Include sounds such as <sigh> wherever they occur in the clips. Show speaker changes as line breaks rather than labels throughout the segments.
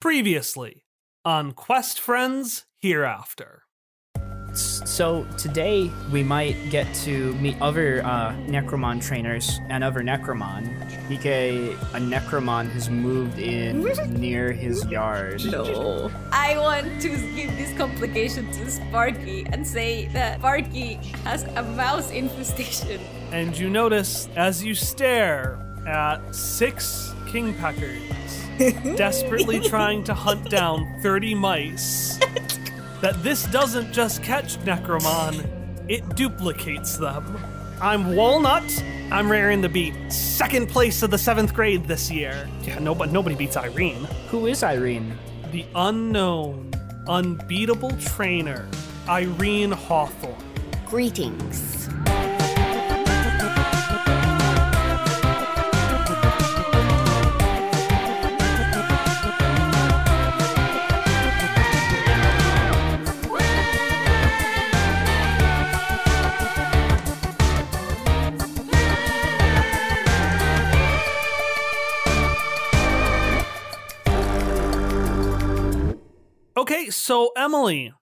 Previously on Quest Friends Hereafter.
So today we might get to meet other uh, Necromon trainers and other Necromon. Ike, a Necromon has moved in <laughs> near his yard.
No. I want to give this complication to Sparky and say that Sparky has a mouse infestation.
And you notice as you stare at six kingpeckers desperately <laughs> trying to hunt down 30 mice that this doesn't just catch Necromon, it duplicates them. I'm Walnut. I'm raring to beat second place of the seventh grade this year. Yeah, nobody, nobody beats Irene.
Who is Irene?
The unknown, unbeatable trainer, Irene Hawthorne.
Greetings.
So Emily,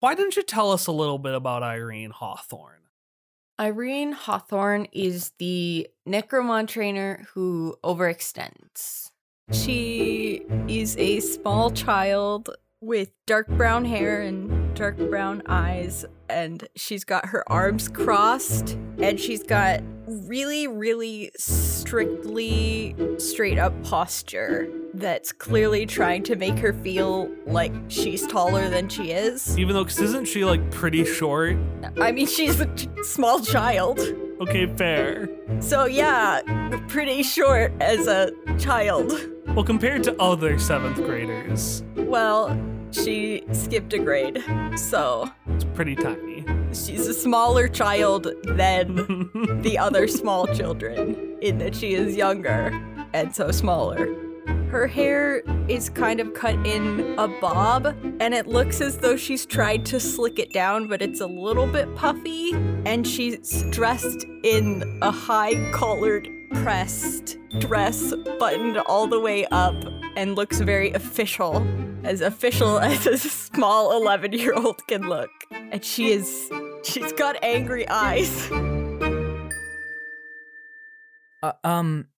why didn't you tell us a little bit about Irene Hawthorne?
Irene Hawthorne is the Necromon trainer who overextends. She is a small child with dark brown hair and dark brown eyes, and she's got her arms crossed, and she's got really, really strictly straight up posture that's clearly trying to make her feel like she's taller than she is.
Even though, cause isn't she like pretty short?
I mean, she's a small child.
Okay, fair.
So, yeah, pretty short as a child.
Well, compared to other seventh graders,
Well, she skipped a grade, so
it's pretty tiny.
she's a smaller child than the other small children, in that she is younger and so smaller. Her hair is kind of cut in a bob, and it looks as though she's tried to slick it down, but it's a little bit puffy. And she's dressed in a high collared, pressed dress, buttoned all the way up, and looks very official. As official <laughs> as a small 11 year old can look. And she is. She's got angry eyes.
Uh, um,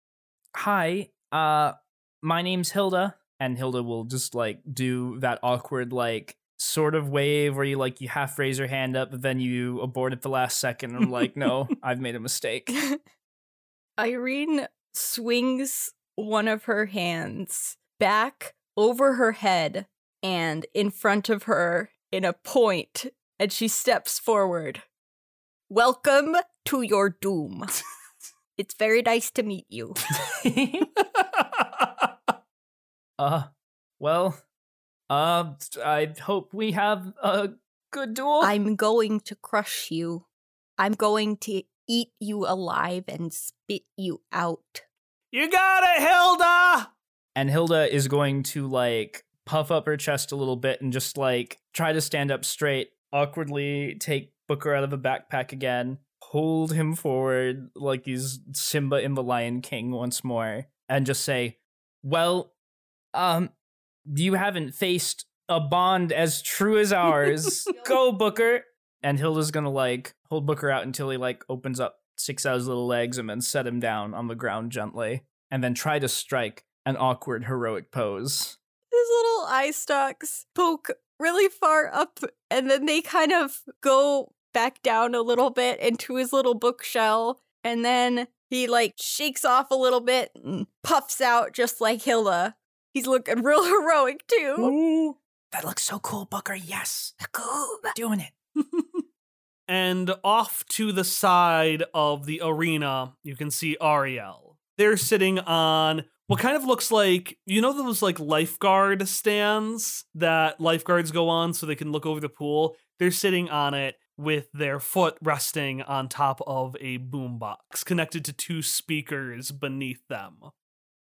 hi. Uh, my name's Hilda, and Hilda will just like do that awkward like sort of wave where you like you half raise your hand up, but then you abort at the last second. And I'm like, no, <laughs> I've made a mistake.
Irene swings one of her hands back over her head and in front of her in a point, and she steps forward. Welcome to your doom. it's very nice to meet you. <laughs>
uh, well, uh, I hope we have a good duel.
I'm going to crush you. I'm going to eat you alive and spit you out.
you got it, Hilda!
And Hilda is going to like puff up her chest a little bit and just like try to stand up straight, awkwardly take Booker out of the backpack again, hold him forward like he's Simba in the Lion King once more, and just say, Well, um, you haven't faced a bond as true as ours. <laughs> Go, Booker. And Hilda's gonna like hold Booker out until he like opens up six out his little legs and then set him down on the ground gently, and then try to strike an awkward heroic pose.
His little eye stalks poke really far up, and then they kind of go back down a little bit into his little bookshell, and then he like shakes off a little bit and puffs out just like Hilda. He's looking <laughs> real heroic too.
Ooh, that looks so cool, Booker. Yes,
Cool.
doing it. <laughs>
And off to the side of the arena, you can see Ariel. They're sitting on what kind of looks like, you know, those like lifeguard stands that lifeguards go on so they can look over the pool? They're sitting on it with their foot resting on top of a boombox connected to two speakers beneath them. All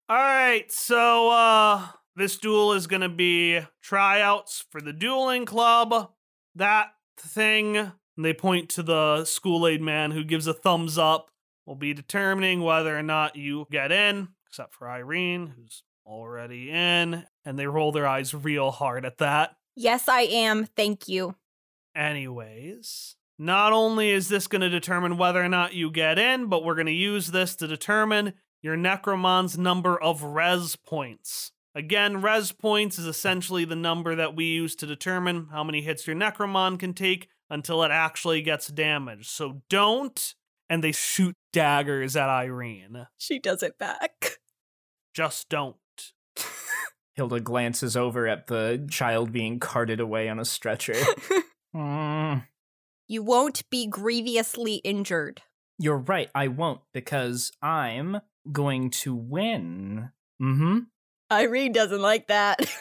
right, so uh this duel is going to be tryouts for the dueling club. That thing and they point to the school aid man who gives a thumbs up. Will be determining whether or not you get in, except for Irene, who's already in, and they roll their eyes real hard at that.
Yes, I am. Thank you.
Anyways, not only is this going to determine whether or not you get in, but we're going to use this to determine your Necromon's number of res points. Again, res points is essentially the number that we use to determine how many hits your Necromon can take until it actually gets damaged. So don't, and they shoot daggers at Irene.
She does it back.
Just don't. <laughs>
Hilda glances over at the child being carted away on a stretcher. <laughs> Mm,
You won't be grievously injured.
you're right, I won't, because I'm going to win. Mm-hmm.
Irene doesn't like that. <laughs>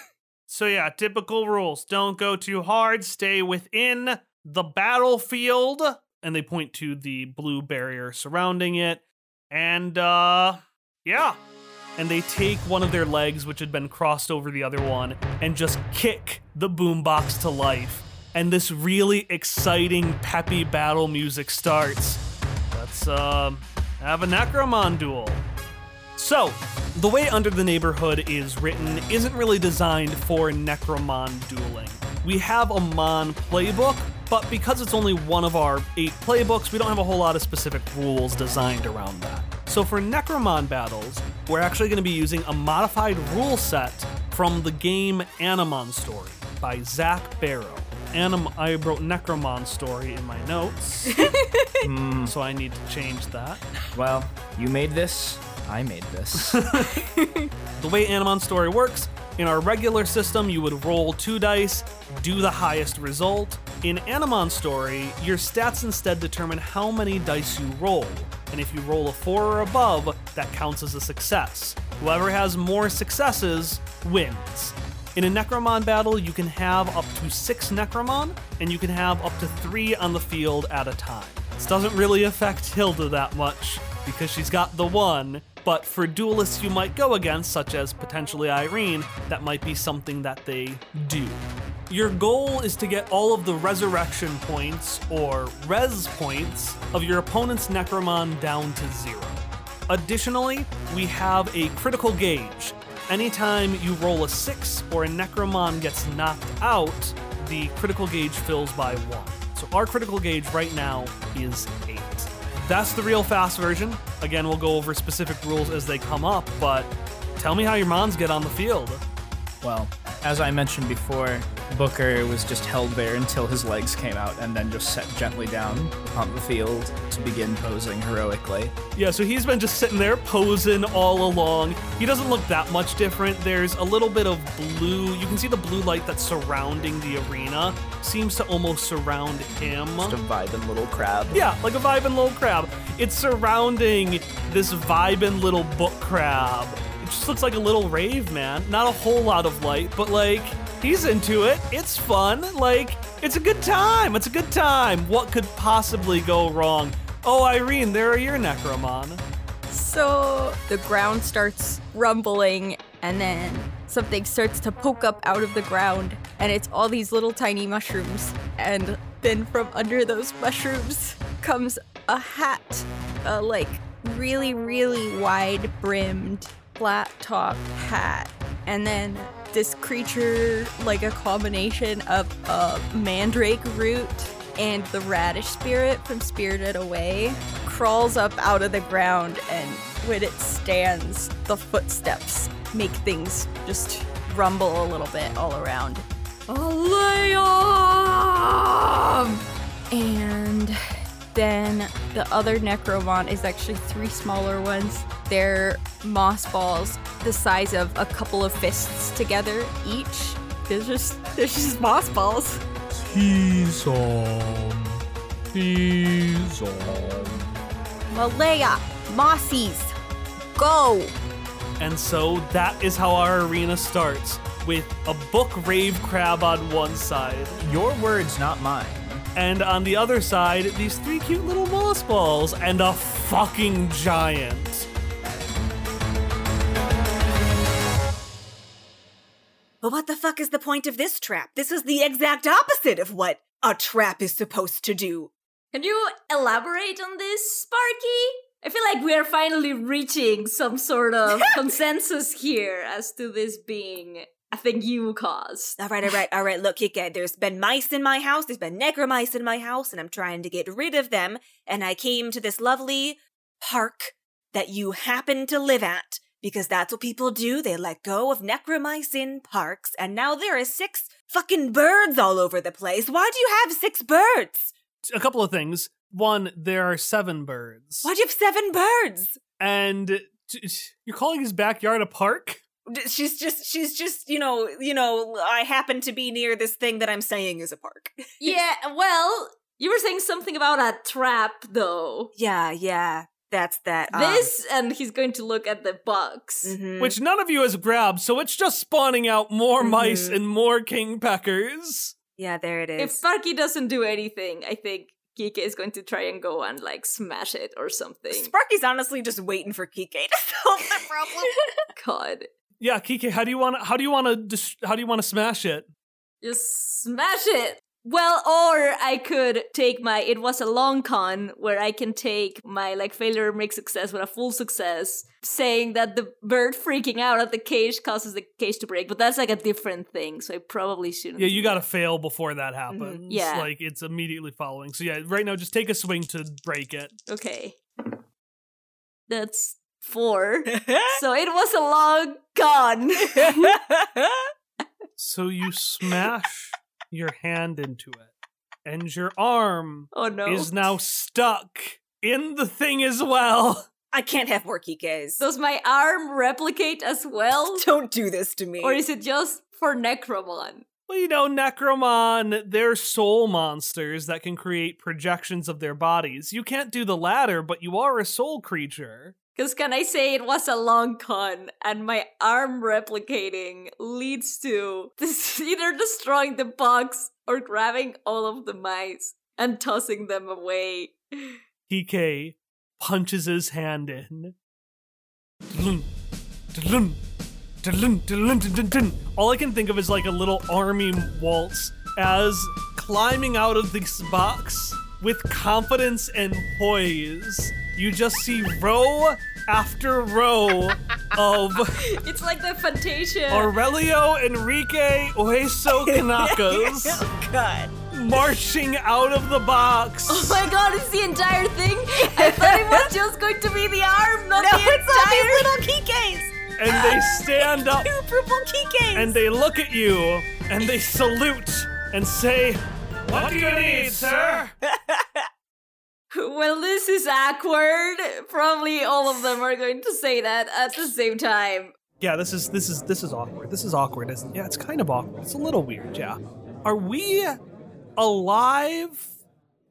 So, yeah, typical rules. Don't go too hard, stay within the battlefield. And they point to the blue barrier surrounding it. And, uh, yeah. And they take one of their legs, which had been crossed over the other one, and just kick the boombox to life. And this really exciting, peppy battle music starts. Let's, um, have a Necromon duel. So, the way Under the Neighborhood is written isn't really designed for Necromon dueling. We have a Mon playbook, but because it's only one of our eight playbooks, we don't have a whole lot of specific rules designed around that. So for Necromon battles, we're actually going to be using a modified rule set from the game Animon Story by Zach Barrow. Anim- I wrote Necromon Story in my notes, <laughs>
Mm,
so I need to change that.
well, you made this. I made this. <laughs> <laughs>
The way Animon Story works, in our regular system, you would roll two dice, do the highest result. In Animon Story, your stats instead determine how many dice you roll, and if you roll a four or above, that counts as a success. Whoever has more successes wins. In a Necromon battle, you can have up to six Necromon, and you can have up to three on the field at a time. This doesn't really affect Hilda that much, because she's got the one, but for duelists you might go against, such as potentially Irene, that might be something that they do. Your goal is to get all of the resurrection points, or res points, of your opponent's Necromon down to zero. Additionally, we have a critical gauge. Anytime you roll a 6 or a Necromon gets knocked out, the critical gauge fills by 1. So our critical gauge right now is 8. That's the real fast version. Again, we'll go over specific rules as they come up, but tell me how your Mons get on the field.
Well, as I mentioned before, Booker was just held there until his legs came out and then just set gently down on the field to begin posing heroically.
Yeah, so he's been just sitting there posing all along. He doesn't look that much different. There's a little bit of blue. You can see the blue light that's surrounding the arena seems to almost surround him.
Just a vibing little crab.
Yeah, like a vibing little crab. It's surrounding this vibing little book crab. It just looks like a little rave, man. Not a whole lot of light, but like, he's into it. It's fun. Like, it's a good time. It's a good time. What could possibly go wrong? Oh, Irene, there are your Necromon.
So the ground starts rumbling, and then something starts to poke up out of the ground, and it's all these little tiny mushrooms. And then from under those mushrooms comes a hat, a like really, really wide brimmed, flat top hat. And then this creature, like a combination of a mandrake root and the radish spirit from Spirited Away crawls up out of the ground, and when it stands, the footsteps make things just rumble a little bit all around. Liam! And then the other Necromon is actually three smaller ones. They're moss balls the size of a couple of fists together each. They're just they're just moss balls.
He's on. He's on.
Malaya, Mossies, go!
And so that is how our arena starts with a book rave crab on one side,
Your words, not mine.
and on the other side, these three cute little moss balls and a fucking giant.
But what the fuck is the point of this trap? This is the exact opposite of what a trap is supposed to do.
Can you elaborate on this, Sparky? I feel like we are finally reaching some sort of <laughs> consensus here as to this being a thing you caused.
All right, all right, all right. Look, Kike, there's been mice in my house. There's been necromice in my house, and I'm trying to get rid of them. And I came to this lovely park that you happen to live at because that's what people do. They let go of necromice in parks, and now there are six fucking birds all over the place. Why do you have six birds?
A couple of things. One, there are seven birds.
Why do you have seven birds?
And t- t- you're calling his backyard a park?
She's just, she's just, you know, you know. I happen to be near this thing that I'm saying is a park. <laughs>
yeah, well, you were saying something about a trap, though.
yeah, yeah. That's that. um,
This, and he's going to look at the box.
mhm.
Which none of you has grabbed, so it's just spawning out more mice
Mhm.
and more king peckers.
Yeah, there it is. If.
Sparky doesn't do anything, I think Kike is going to try and go and like smash it or something.
Sparky's honestly just waiting for Kike to <laughs> solve the problem. <laughs>
God,
Yeah, Kike, how do you want to? How do you want to? Dis- how do you want to smash it?
just smash it. Well, or I could take my it was a long con where I can take my like failure make success with a full success, saying that the bird freaking out at the cage causes the cage to break, but that's like a different thing, so I probably shouldn't.
Yeah, you got to fail before that happens.
Mm-hmm. Yeah.
like it's immediately following. So yeah, right now just take a swing to break it.
Okay. That's four. <laughs> so it was a long con. <laughs>
So you smash your hand into it, and your arm
oh no.
is now stuck in the thing as well. <laughs>
I can't have more Kikes.
Does my arm replicate as well? <laughs>
Don't do this to me.
or is it just for Necromon?
Well, you know, Necromon, they're soul monsters that can create projections of their bodies. You can't do the latter, but you are a soul creature.
Because can I say it was a long con and my arm replicating leads to <laughs> this either destroying the box or grabbing all of the mice and tossing them away.
PK punches his hand in. All I can think of is like a little army waltz as climbing out of this box with confidence and poise. You just see row after row of <laughs>
It's like the Fantasia.
Aurelio Enrique Oeso Kanakas <laughs>
oh God.
marching out of the box. <laughs>
oh my god, it's the entire thing? I thought it was just going to be the arm, not
No,
the
it's all these little Kikes.
and they stand up
Two purple Kikes.
and they look at you and they salute and say, What do you need, sir?
Well, this is awkward. Probably all of them are going to say that at the same time.
Yeah, this is this is this is awkward. This is awkward, isn't it? Yeah, it's kind of awkward. It's a little weird, yeah. Are we alive?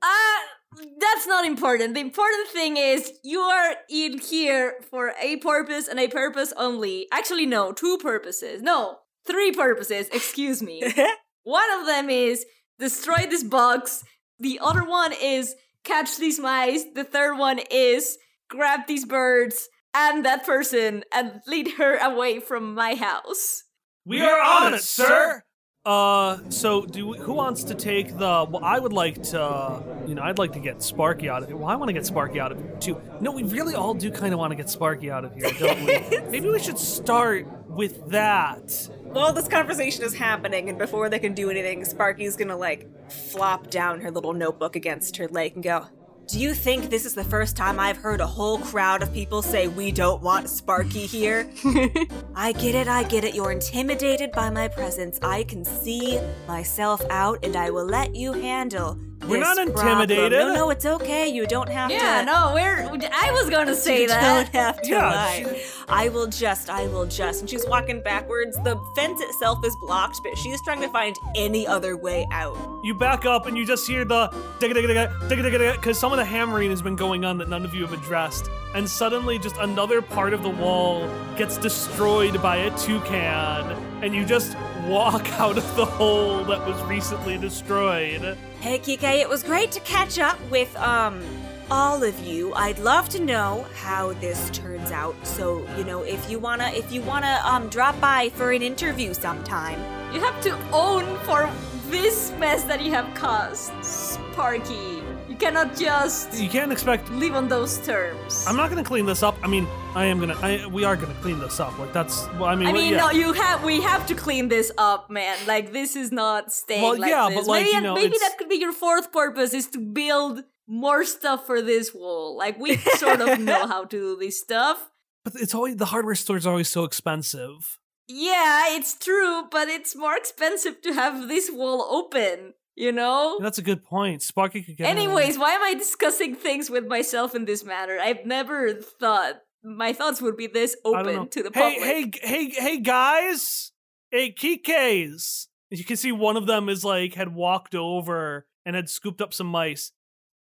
Uh, that's not important. The important thing is you are in here for a purpose and a purpose only. Actually, no, two purposes. No, three purposes. Excuse me. <laughs> one of them is destroy this box. The other one is catch these mice. The third one is grab these birds and that person and lead her away from my house.
We are on it, sir. Uh, so do we, who wants to take the? Well, I would like to. You know, I'd like to get Sparky out of here. Well, I want to get Sparky out of here too. No, we really all do kind of want to get Sparky out of here, don't we? <laughs> Maybe we should start with that.
While this conversation is happening, and before they can do anything, Sparky's gonna like flop down her little notebook against her leg and go, Do you think this is the first time I've heard a whole crowd of people say we don't want Sparky here? <laughs> I get it, I get it. You're intimidated by my presence. I can see myself out, and I will let you handle.
We're
this
not
problem."
intimidated.
No, no, it's okay. You don't have
Yeah,
to.
no, we're. I was gonna say
you
that.
don't have to <laughs>
Yeah,
lie. I will just, I will just. And she's walking backwards. The fence itself is blocked, but she's trying to find any other way out.
You back up and you just hear the because some of the hammering has been going on that none of you have addressed. And suddenly, just another part of the wall gets destroyed by a toucan, and you just walk <laughs> out of the hole that was recently destroyed.
Hey, Kike, it was great to catch up with, um, all of you. I'd love to know how this turns out. So, you know, if you wanna if you wanna um drop by for an interview sometime.
You have to own for this mess that you have caused, Sparky. You cannot just
You can't expect.
live on those terms.
I'm not gonna clean this up. I mean, I am gonna. I, we are gonna clean this up. Like that's. Well, I mean,
I mean,
yeah.
no, you have. We have to clean this up, man. Like this is not staying
Well,
like
yeah,
this.
but, like,
maybe
you know,
maybe that could be your fourth purpose is to build more stuff for this wall. Like we sort of know <laughs> how to do this stuff.
But it's always the hardware stores are always so expensive.
Yeah, it's true, but it's more expensive to have this wall open. You know.
That's a good point. Sparky could get.
Anyways, why am I discussing things with myself in this manner? I've never thought my thoughts would be this
I don't know.
open to the
hey,
public.
Hey, hey, hey, hey, guys! Hey, Kikes! You can see one of them is like had walked over and had scooped up some mice.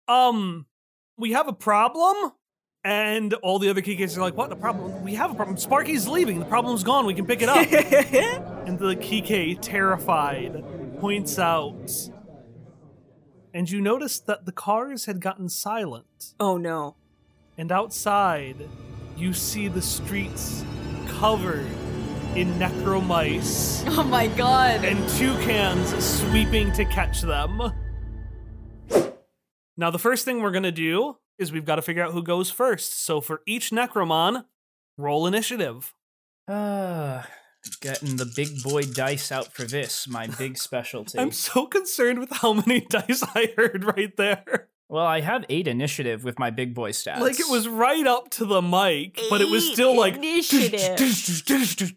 Um, we have a problem. And all the other Kikes are like, "What? The problem? We have a problem. Sparky's leaving. The problem's gone. We can pick it up." <laughs> and the Kike, terrified, points out. And you notice that the cars had gotten silent.
Oh no.
And outside, you see the streets covered in necromice <laughs>
Oh my god.
and toucans sweeping to catch them. Now, the first thing we're going to do is we've got to figure out who goes first. So, for each necromon, roll initiative.
Ah, getting the big boy dice out for this, my big specialty.
I'm so concerned with how many <laughs> dice I heard right there.
well, I have eight initiative with my big boy stats.
Like it was right up to the mic, but it was still like
Initiative.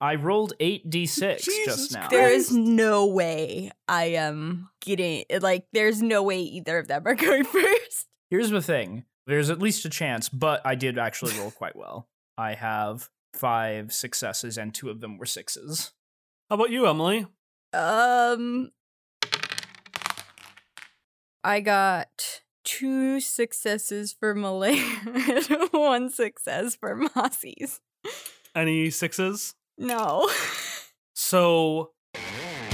I rolled eight d6 just now.
There is no way I am getting like. There's no way either of them are <laughs> going first.
Here's the thing: there's at least a chance, but I did actually roll quite well. I have five successes, and two of them were sixes.
How about you, Emily?
Um, I got two successes for Malay and <laughs> one success for Mossies.
Any sixes?
No.
So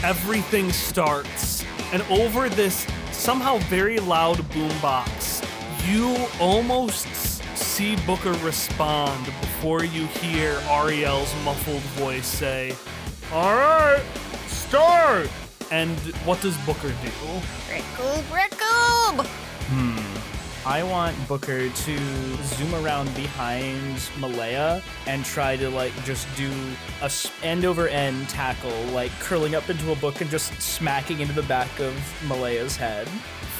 everything starts, and over this somehow very loud boombox, you almost s- see Booker respond before you hear Ariel's muffled voice say, All right, start! And what does Booker do?
Brickle, brickle!
Hmm. I want Booker to zoom around behind Malaya and try to like just do a end over end tackle, like curling up into a book and just smacking into the back of Malaya's head.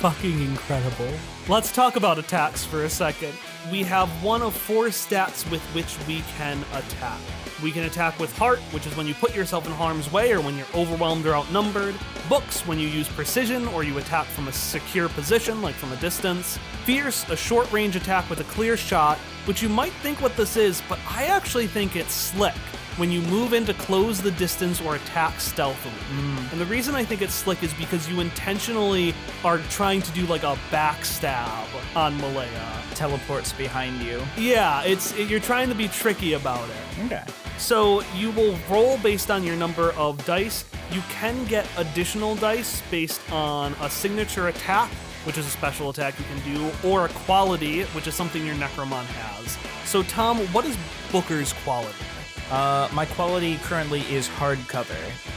fucking incredible. Let's talk about attacks for a second. We have one of four stats with which we can attack. We can attack with heart, which is when you put yourself in harm's way or when you're overwhelmed or outnumbered. Books, when you use precision or you attack from a secure position, like from a distance. Fierce, a short range attack with a clear shot, which you might think what this is, but I actually think it's slick when you move in to close the distance or attack stealthily. Mm. And the reason I think it's slick is because you intentionally are trying to do like a backstab on Malaya.
Teleports behind you.
Yeah, it's you're trying to be tricky about it.
Okay.
So you will roll based on your number of dice. You can get additional dice based on a signature attack, which is a special attack you can do, or a quality, which is something your Necromon has. So Tom, what is Booker's quality?
Uh, my quality currently is hardcover.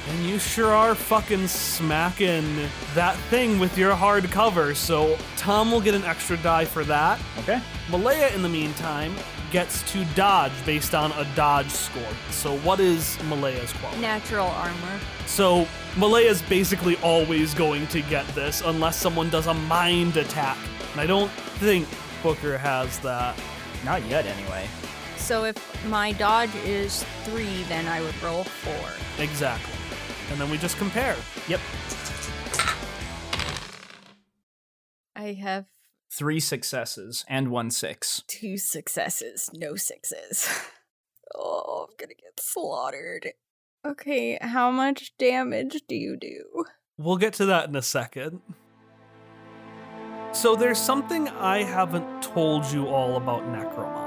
And you sure are fucking smacking that thing with your hardcover. So Tom will get an extra die for that.
Okay.
Malaya, in the meantime, gets to dodge based on a dodge score. So what is Malaya's quality?
Natural armor.
So Malaya's basically always going to get this unless someone does a mind attack. And I don't think Booker has that.
Not yet, anyway.
So if my dodge is three, then I would roll four.
Exactly. And then we just compare.
Yep.
I have
Three successes and one six.
two successes, no sixes. <laughs> Oh, I'm gonna get slaughtered. Okay, how much damage do you do?
We'll get to that in a second. So there's something I haven't told you all about Necromon.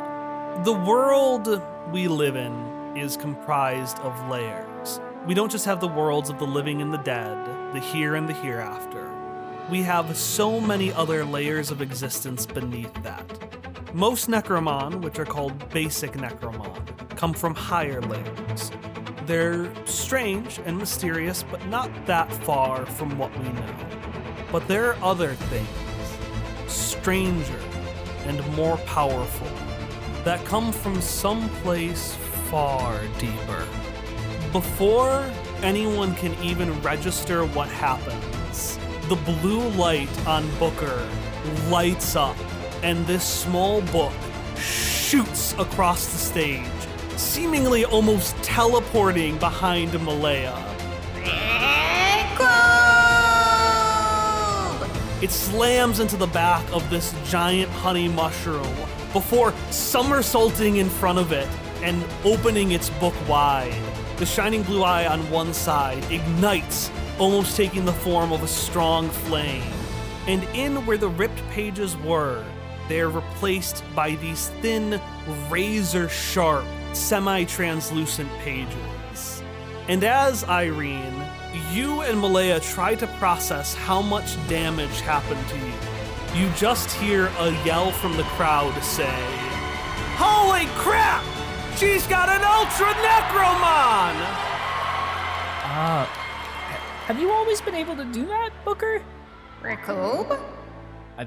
The world we live in is comprised of layers. We don't just have the worlds of the living and the dead, the here and the hereafter. we have so many other layers of existence beneath that. Most Necromon, which are called basic Necromon, come from higher layers. They're strange and mysterious, but not that far from what we know. But there are other things, stranger and more powerful, that come from someplace far deeper. Before anyone can even register what happens, the blue light on Booker lights up, and this small book shoots across the stage, seemingly almost teleporting behind Malaya. It slams into the back of this giant honey mushroom before somersaulting in front of it and opening its book wide. The shining blue eye on one side ignites, almost taking the form of a strong flame. And in where the ripped pages were, they are replaced by these thin, razor sharp, semi translucent pages. And as Irene, you and Malaya try to process how much damage happened to you, you just hear a yell from the crowd say, Holy crap! She's got an Ultra Necromon!
Uh, have you always been able to do that, Booker?
Raccoon?
I,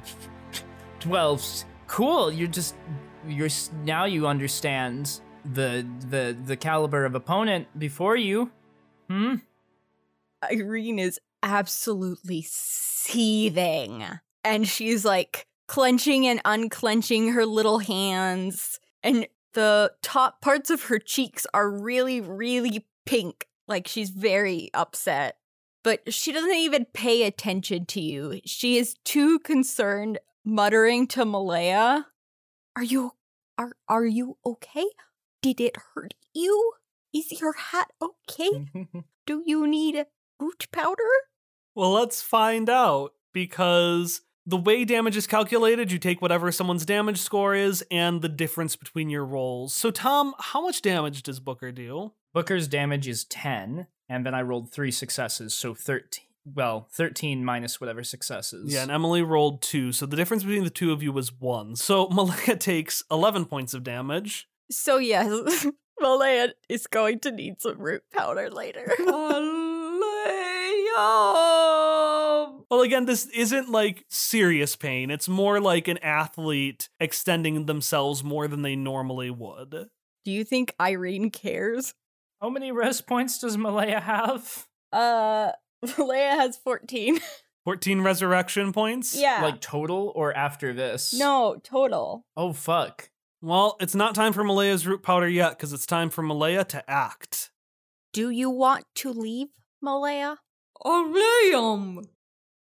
well, s- cool. You're just you're now you understand the the the caliber of opponent before you. Hmm.
Irene is absolutely seething. And she's like clenching and unclenching her little hands. And the top parts of her cheeks are really, really pink. Like she's very upset. But she doesn't even pay attention to you. She is too concerned, muttering to Malaya, Are you are are you okay? Did it hurt you? Is your hat okay? <laughs> Do you need root powder?
Well, let's find out because the way damage is calculated, you take whatever someone's damage score is and the difference between your rolls. So, Tom, how much damage does Booker do?
Booker's damage is ten, and then I rolled three successes, so thirteen. Well, thirteen minus whatever successes.
Yeah, and Emily rolled two, so the difference between the two of you was one. So <laughs> Malaya takes 11 points of damage.
So yes, <laughs> Malaya is going to need some root powder later. <laughs>
Well, again, this isn't like serious pain. It's more like an athlete extending themselves more than they normally would.
Do you think Irene cares?
How many rest points does Malaya have?
Uh, <laughs> Malaya has 14. <laughs>
14 resurrection points?
yeah.
Like total or after this?
no, total.
Oh fuck.
Well, it's not time for Malaya's root powder yet because it's time for Malaya to act.
Do you want to leave, Malaya?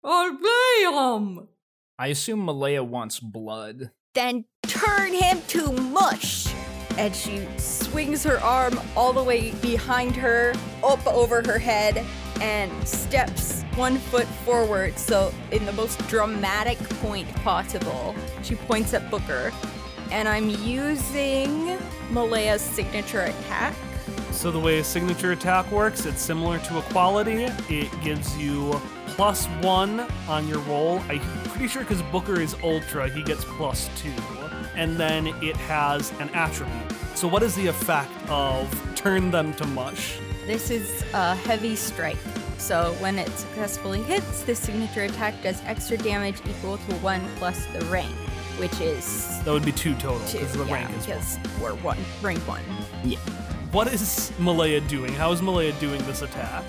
Liam! Liam!
I assume Malaya wants blood.
Then turn him to mush. And she swings her arm all the way behind her, up over her head, and steps one foot forward. So, in the most dramatic point possible, she points at Booker. And I'm using Malaya's signature attack.
So, the way a signature attack works, it's similar to equality. It gives you plus one on your roll. I'm pretty sure because Booker is ultra, he gets plus two. And then it has an attribute. So, what is the effect of turn them to mush?
This is a heavy strike. So when it successfully hits, the signature attack does extra damage equal to one plus the rank, which is
That would be two total because the
yeah,
rank is one.
because we're one rank one. Yeah.
What is Malaya doing? How is Malaya doing this attack?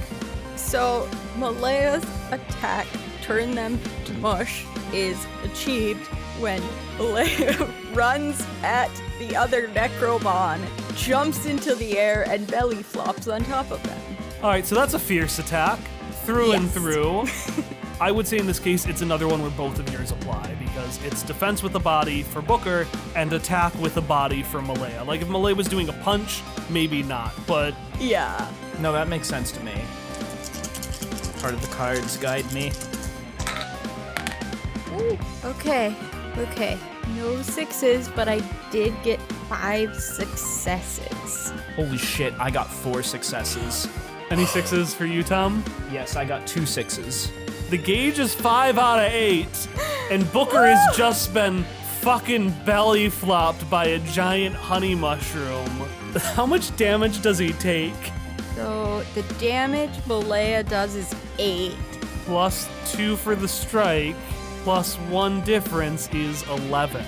So Malaya's attack, turn them to mush, is achieved when <laughs> Malaya runs at the other Necromon, jumps into the air, and belly flops on top of them.
All right, so that's a fierce attack through and through. <laughs> I would say in this case, it's another one where both of yours apply because it's defense with the body for Booker and attack with the body for Malaya. Like if Malaya was doing a punch, maybe not, but
Yeah.
No, that makes sense to me. Part of the cards guide me.
Okay, okay. No sixes, but I did get five successes.
Holy shit, I got four successes.
any sixes for you, Tom?
Yes, I got two sixes.
The gauge is five out of eight, and Booker has just been fucking belly flopped by a giant honey mushroom. <laughs> How much damage does he take?
So the damage Malaya does is eight.
Plus two for the strike, plus one difference is 11.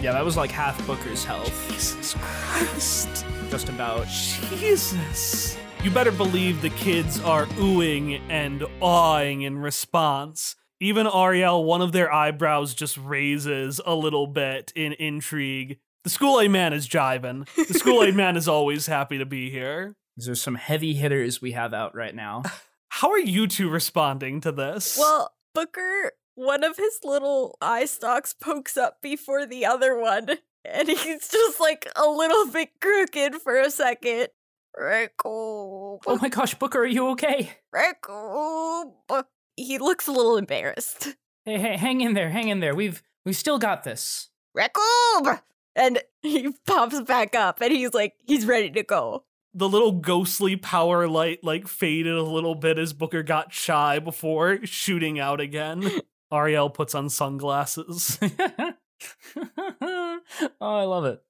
Yeah, that was like half Booker's health.
Jesus Christ.
Just about.
Jesus. You better believe the kids are oohing and awing in response. Even Ariel, one of their eyebrows just raises a little bit in intrigue. The School Aid man is jiving. The School Aid <laughs> man is always happy to be here.
These are some heavy hitters we have out right now. <laughs>
How are you two responding to this?
Well, Booker, one of his little eye stalks pokes up before the other one, <laughs> and he's just like a little bit crooked for a second. Rickle,
oh, oh my gosh, Booker, are you okay?
Rickle. Oh, he looks a little embarrassed.
Hey, hey, hang in there, hang in there. We've we've still got this.
Rickle! Oh, and <laughs> he pops back up, and he's like, he's ready to go.
The little ghostly power light like faded a little bit as Booker got shy before shooting out again. <laughs> Ariel puts on sunglasses. <laughs>
oh, I love it.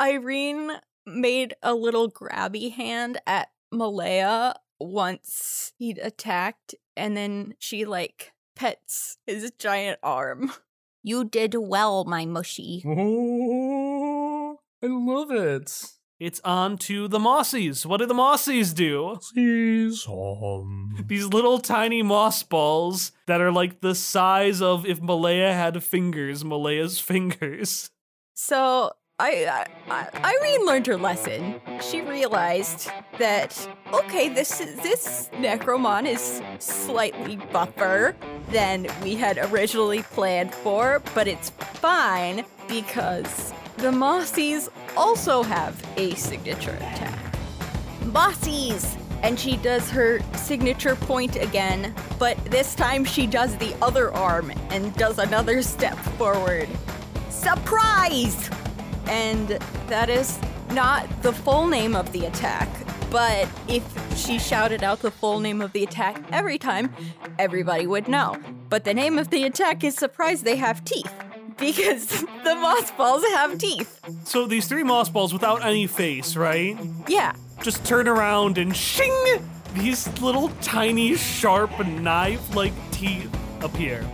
Irene made a little grabby hand at Malaya once he'd attacked, and then she like pets his giant arm. You did well, my mushy.
Oh, I love it.
It's on to the Mossies. What do the Mossies do? These little tiny moss balls that are like the size of if Malaya had fingers, Malaya's <laughs> fingers.
So I, I, I Irene learned her lesson. She realized that okay, this this Necromon is slightly buffer than we had originally planned for, but it's fine because the Mossies also have a signature attack. Bossies! And she does her signature point again, but this time she does the other arm and does another <laughs> step forward. Surprise! And that is not the full name of the attack, but if she shouted out the full name of the attack every time, everybody would know. But the name of the attack is Surprise They Have Teeth, because <laughs> the moss balls have teeth.
So these three moss balls without any face, right?
Yeah,
Just turn around and shing! These little tiny sharp knife like teeth appear.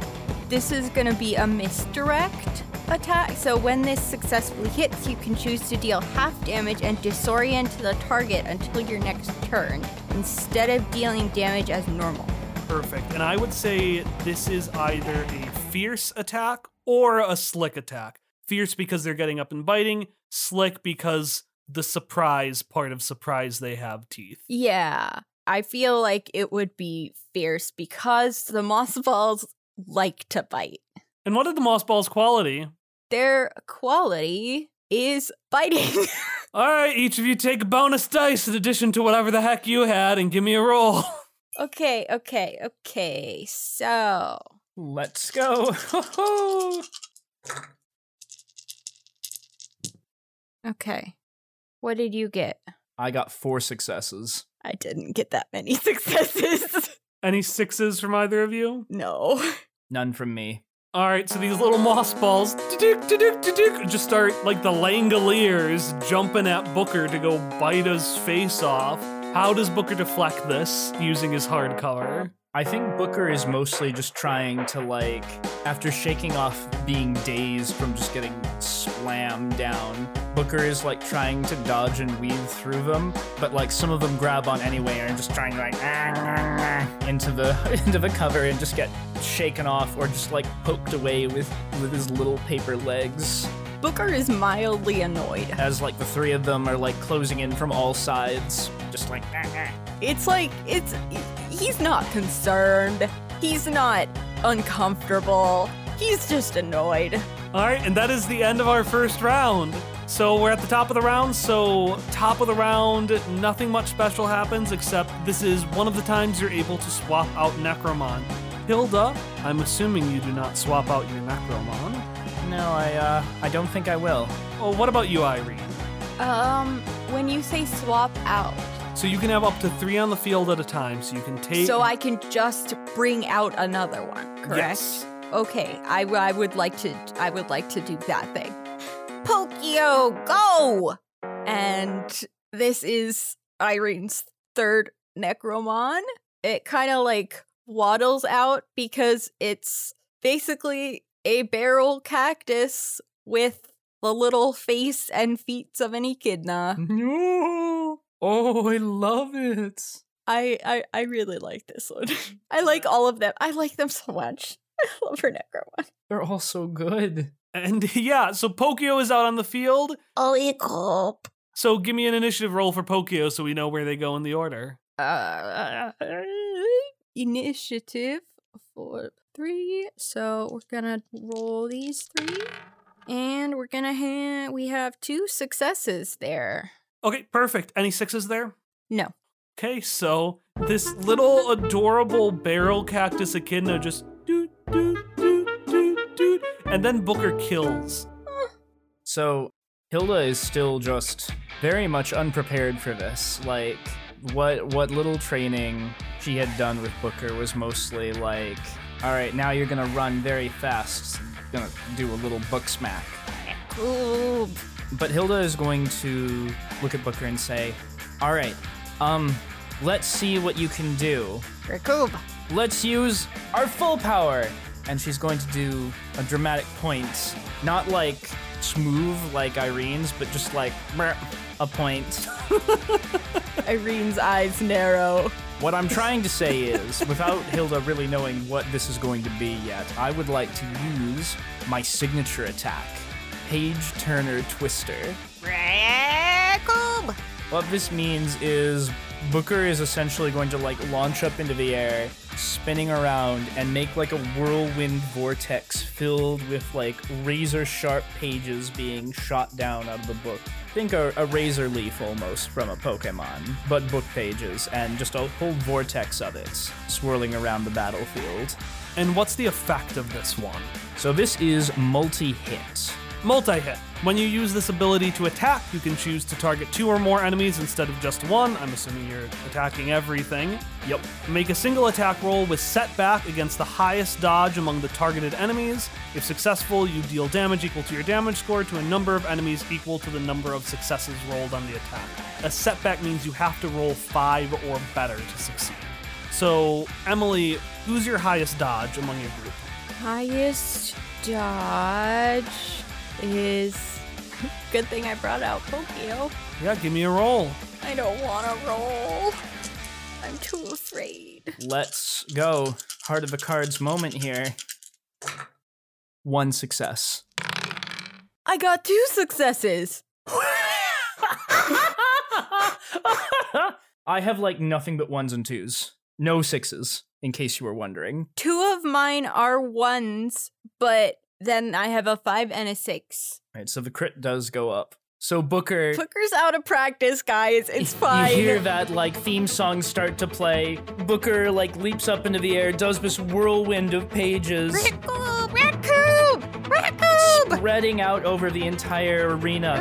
this is gonna be a misdirect attack. So when this successfully hits, you can choose to deal half damage and disorient the target until your next turn, instead of dealing damage as normal.
Perfect. And I would say this is either a fierce attack or a slick attack. Fierce because they're getting up and biting, slick because the surprise part of surprise they have teeth.
Yeah, I feel like it would be fierce because the moss <laughs> balls like to bite.
And what are the moss balls' quality?
Their quality is biting. <laughs>
All right, each of you take a bonus dice in addition to whatever the heck you had and give me a roll. <laughs>
okay, okay, okay. So,
Let's go. <laughs>
okay. What did you get?
I got four successes.
I didn't get that many <laughs> successes.
Any sixes from either of you?
no.
None from me.
All right, so these little moss balls just start like the Langoliers jumping at Booker to go bite his face off. How does Booker deflect this using his hard cover?
I think Booker is mostly just trying to like, after shaking off being dazed from just getting slammed down, Booker is like trying to dodge and weave through them, but like some of them grab on anyway and just trying to like "Ah, ah, ah," into the <laughs> into the cover and just get shaken off or just like poked away with with his little paper legs
Booker is mildly annoyed.
as like the three of them are like closing in from all sides, just like "Ah, ah."
It's like, it's. He's not concerned. He's not uncomfortable. He's just annoyed.
All right, and that is the end of our first round. So we're at the top of the round. So, top of the round, nothing much special happens except this is one of the times you're able to swap out Necromon. Hilda, I'm assuming you do not swap out your Necromon.
No, I uh I don't think I will.
Well, what about you, Irene?
Um, when you say swap out,
So you can have up to three on the field at a time. So you can take.
So I can just bring out another one, correct?
Yes.
Okay, I, w- I would like to I would like to do that thing. Pokio, go! And this is Irene's third Necromon. It kind of like waddles out because it's basically a barrel cactus with the little face and feet of an echidna. <laughs>
No. Oh, I love it.
I, I I really like this one. <laughs> I like all of them. I like them so much. <laughs> I love her Necromon.
They're all so good.
and <laughs> yeah, so Pokio is out on the field.
Oh, Ecop.
So give me an initiative roll for Pokio so we know where they go in the order.
Uh, initiative for three. So we're gonna roll these three, and we're gonna ha- we have two successes there.
Okay, perfect. Any sixes there?
No.
Okay, so this little adorable barrel cactus echidna just doot doot doot doot doot, and then Booker kills.
So Hilda is still just very much unprepared for this. Like what what little training she had done with Booker was mostly like, all right, now you're gonna run very fast, gonna do a little book smack.
Ooh.
But Hilda is going to look at Booker and say, all right, um, let's see what you can do.
Recoup.
Let's use our full power. And she's going to do a dramatic point, not like smooth like Irene's, but just like a point. <laughs>
Irene's eyes narrow.
What I'm trying to say is, without Hilda really knowing what this is going to be yet, I would like to use my signature attack, Page Turner Twister.
Recoup.
What this means is Booker is essentially going to like launch up into the air, spinning around, and make like a whirlwind vortex filled with like razor sharp pages being shot down out of the book. Think a, a razor leaf almost from a Pokemon, but book pages, and just a whole vortex of it swirling around the battlefield.
And what's the effect of this one?
So this is multi hit.
Multi hit. When you use this ability to attack, you can choose to target two or more enemies instead of just one. I'm assuming you're attacking everything. Yep. Make a single attack roll with setback against the highest dodge among the targeted enemies. If successful, you deal damage equal to your damage score to a number of enemies equal to the number of successes rolled on the attack. A setback means you have to roll five or better to succeed. So, Emily, who's your highest dodge among your group?
Highest dodge is. Good thing I brought out Pokio.
Yeah, give me a roll.
I don't want to roll. I'm too afraid.
Let's go. Heart of the cards moment here. One success.
I got two successes. <laughs>
I have like nothing but ones and twos. No sixes, in case you were wondering.
Two of mine are ones, but then I have a five and a six.
Right, so the crit does go up. So Booker,
Booker's out of practice, guys. It's fine.
you hear that like theme song start to play. Booker like leaps up into the air, does this whirlwind of pages,
Recoup! Recoup! Recoup!
spreading out over the entire arena.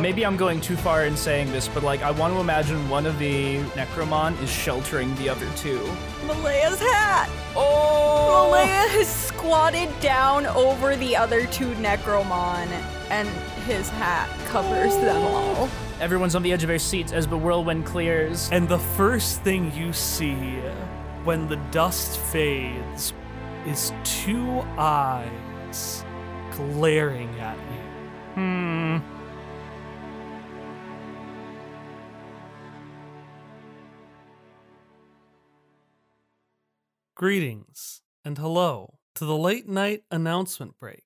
Maybe I'm going too far in saying this, but like I want to imagine one of the Necromon is sheltering the other two.
Malaya's hat!
Oh!
Malaya has squatted down over the other two Necromon, and his hat covers them all.
Everyone's on the edge of their seats as the whirlwind clears.
And the first thing you see when the dust fades is two eyes glaring at you.
Hmm.
Greetings and hello to the late night announcement break.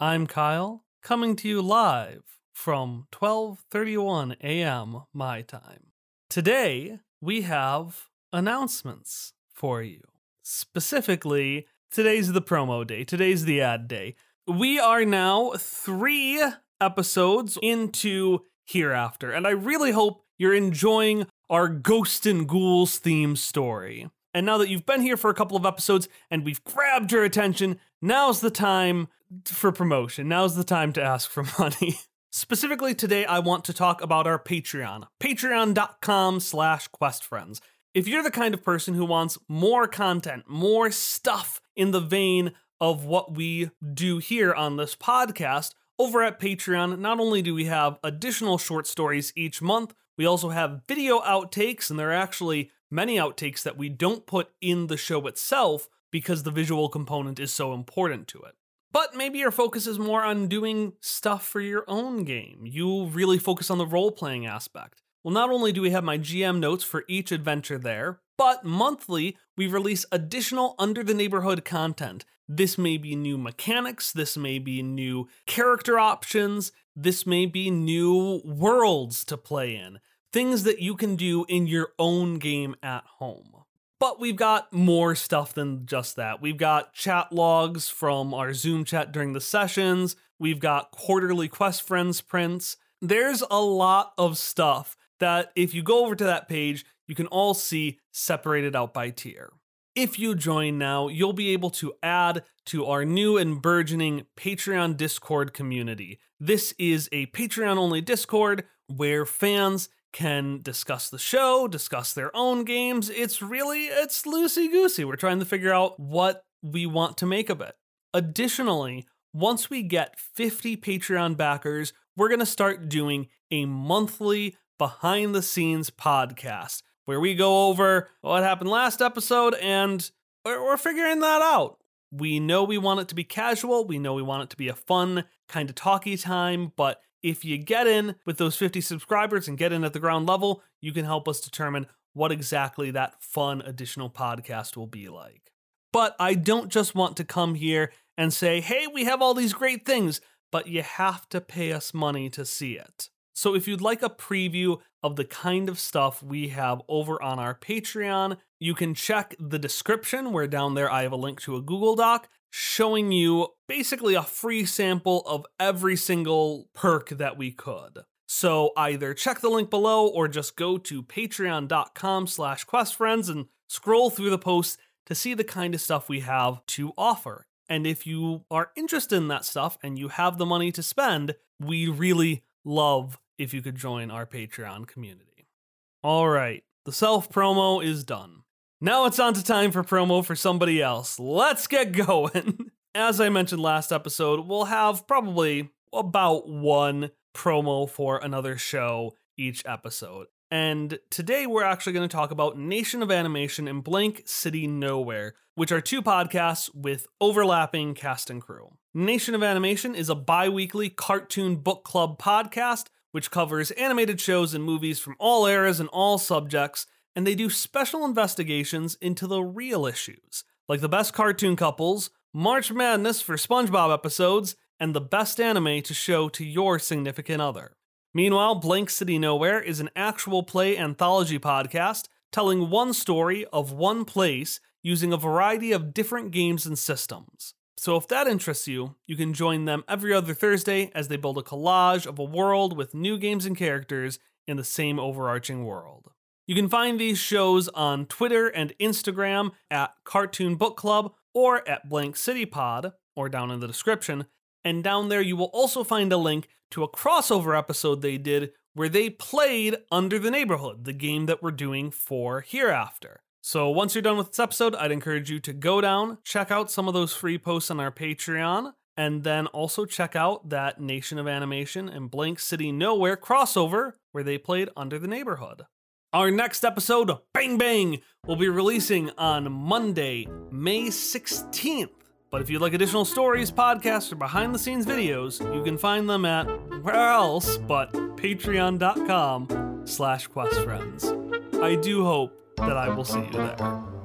I'm Kyle, coming to you live from 12:31 a.m. my time. Today, we have announcements for you. Specifically, today's the promo day, today's the ad day. We are now 3 episodes into Hereafter, and I really hope you're enjoying our Ghost and Ghouls theme story. And now that you've been here for a couple of episodes and we've grabbed your attention, now's the time for promotion. Now's the time to ask for <laughs> money. Specifically today, I want to talk about our Patreon, patreon.com slash questfriends. If you're the kind of person who wants more content, more stuff in the vein of what we do here on this podcast, over at Patreon, not only do we have additional short stories each month, we also have video outtakes, and they're actually many outtakes that we don't put in the show itself because the visual component is so important to it. But maybe your focus is more on doing stuff for your own game. You really focus on the role playing aspect. Well, not only do we have my GM notes for each adventure there, but monthly we release additional Under the Neighborhood content. This may be new mechanics, this may be new character options, this may be new worlds to play in, things that you can do in your own game at home. But we've got more stuff than just that. We've got chat logs from our Zoom chat during the sessions. We've got quarterly Quest Friends prints. There's a lot of stuff that if you go over to that page, you can all see separated out by tier. If you join now, you'll be able to add to our new and burgeoning Patreon Discord community. This is a Patreon only Discord where fans can discuss the show, discuss their own games. It's really it's loosey goosey. We're trying to figure out what we want to make of it. Additionally, once we get 50 Patreon backers, we're going to start doing a monthly behind the scenes podcast where we go over what happened last episode and we're, we're figuring that out. We know we want it to be casual, we know we want it to be a fun kind of talky time, but if you get in with those 50 subscribers and get in at the ground level, you can help us determine what exactly that fun additional podcast will be like. But I don't just want to come here and say, hey, we have all these great things, but you have to pay us money to see it. So if you'd like a preview of the kind of stuff we have over on our Patreon, you can check the description where down there I have a link to a Google Doc showing you basically a free sample of every single perk that we could. So either check the link below or just go to patreon.com slash questfriends and scroll through the posts to see the kind of stuff we have to offer. And if you are interested in that stuff and you have the money to spend, we really love if you could join our Patreon community. All right, the self promo is done. Now it's on to time for promo for somebody else. Let's get going. <laughs> As I mentioned last episode, we'll have probably about one promo for another show each episode. And today we're actually going to talk about Nation of Animation and Blank City Nowhere, which are two podcasts with overlapping cast and crew. Nation of Animation is a bi weekly cartoon book club podcast which covers animated shows and movies from all eras and all subjects and they do special investigations into the real issues, like the best cartoon couples, March Madness for SpongeBob episodes, and the best anime to show to your significant other. Meanwhile, Blank City Nowhere is an actual play anthology podcast telling one story of one place using a variety of different games and systems. So if that interests you, you can join them every other Thursday as they build a collage of a world with new games and characters in the same overarching world. You can find these shows on Twitter and Instagram at Cartoon Book Club or at Blank City Pod, or down in the description. And down there, you will also find a link to a crossover episode they did where they played Under the Neighborhood, the game that we're doing for Hereafter. So once you're done with this episode, I'd encourage you to go down, check out some of those free posts on our Patreon, and then also check out that Nation of Animation and Blank City Nowhere crossover where they played Under the Neighborhood. Our next episode, Bang Bang, will be releasing on Monday, May 16th. But if you'd like additional stories, podcasts, or behind the scenes videos, you can find them at where else but patreon.com slash questfriends. I do hope that I will see you there.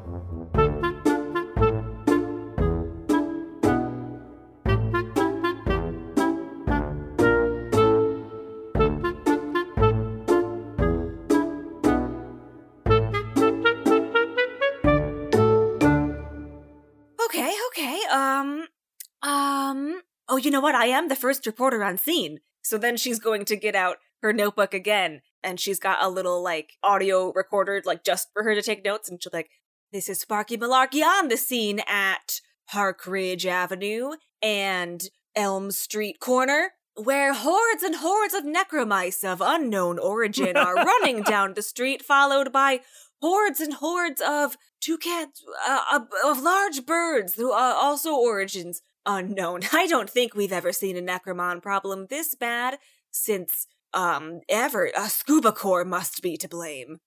You know what? I am the first reporter on scene. So then she's going to get out her notebook again, and she's got a little like audio recorder, like just for her to take notes. And she'll be like, "This is Sparky Malarkey on the scene at Park Ridge Avenue and Elm Street Corner. where hordes and hordes of necromice of unknown origin are <laughs> running down the street, followed by hordes and hordes of toucans, uh, of, of large birds, who are also origins unknown. <laughs> I don't think we've ever seen a Necromon problem this bad since, um, ever. A scuba core must be to blame.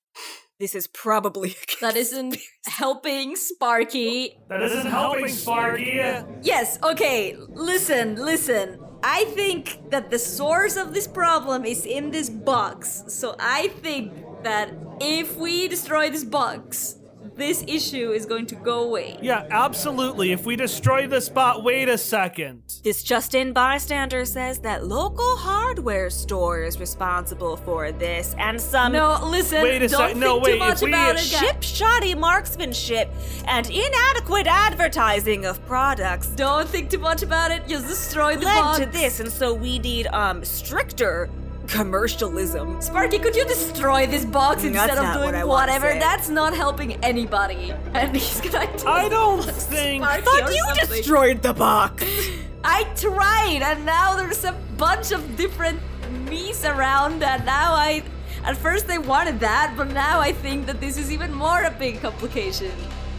This is probably <laughs> a
That isn't helping Sparky.
That isn't helping, Sparky.
Yes, okay, listen, listen. I think that the source of this problem is in this box. So I think that if we destroy this box, this issue is going to go away.
Yeah, absolutely. If we destroy the spot, wait a second.
This just in bystander says that local hardware store is responsible for this, and some
No, listen,
Wait a
don't
sec-
think
no, wait,
too much
we
about it.
ship shoddy marksmanship and inadequate advertising of products
Don't think too much about it. Just destroy the
led
box.
to this, and so we need um stricter commercialism.
Sparky, could you destroy this box
That's
instead of doing
what
whatever? That's not helping anybody. <laughs> And he's gonna do
I don't think.
Sparky
Thought you
something.
destroyed the box. <laughs>
I tried, and now there's a bunch of different me's around, and now I. At first, they wanted that, but now I think that this is even more a big complication.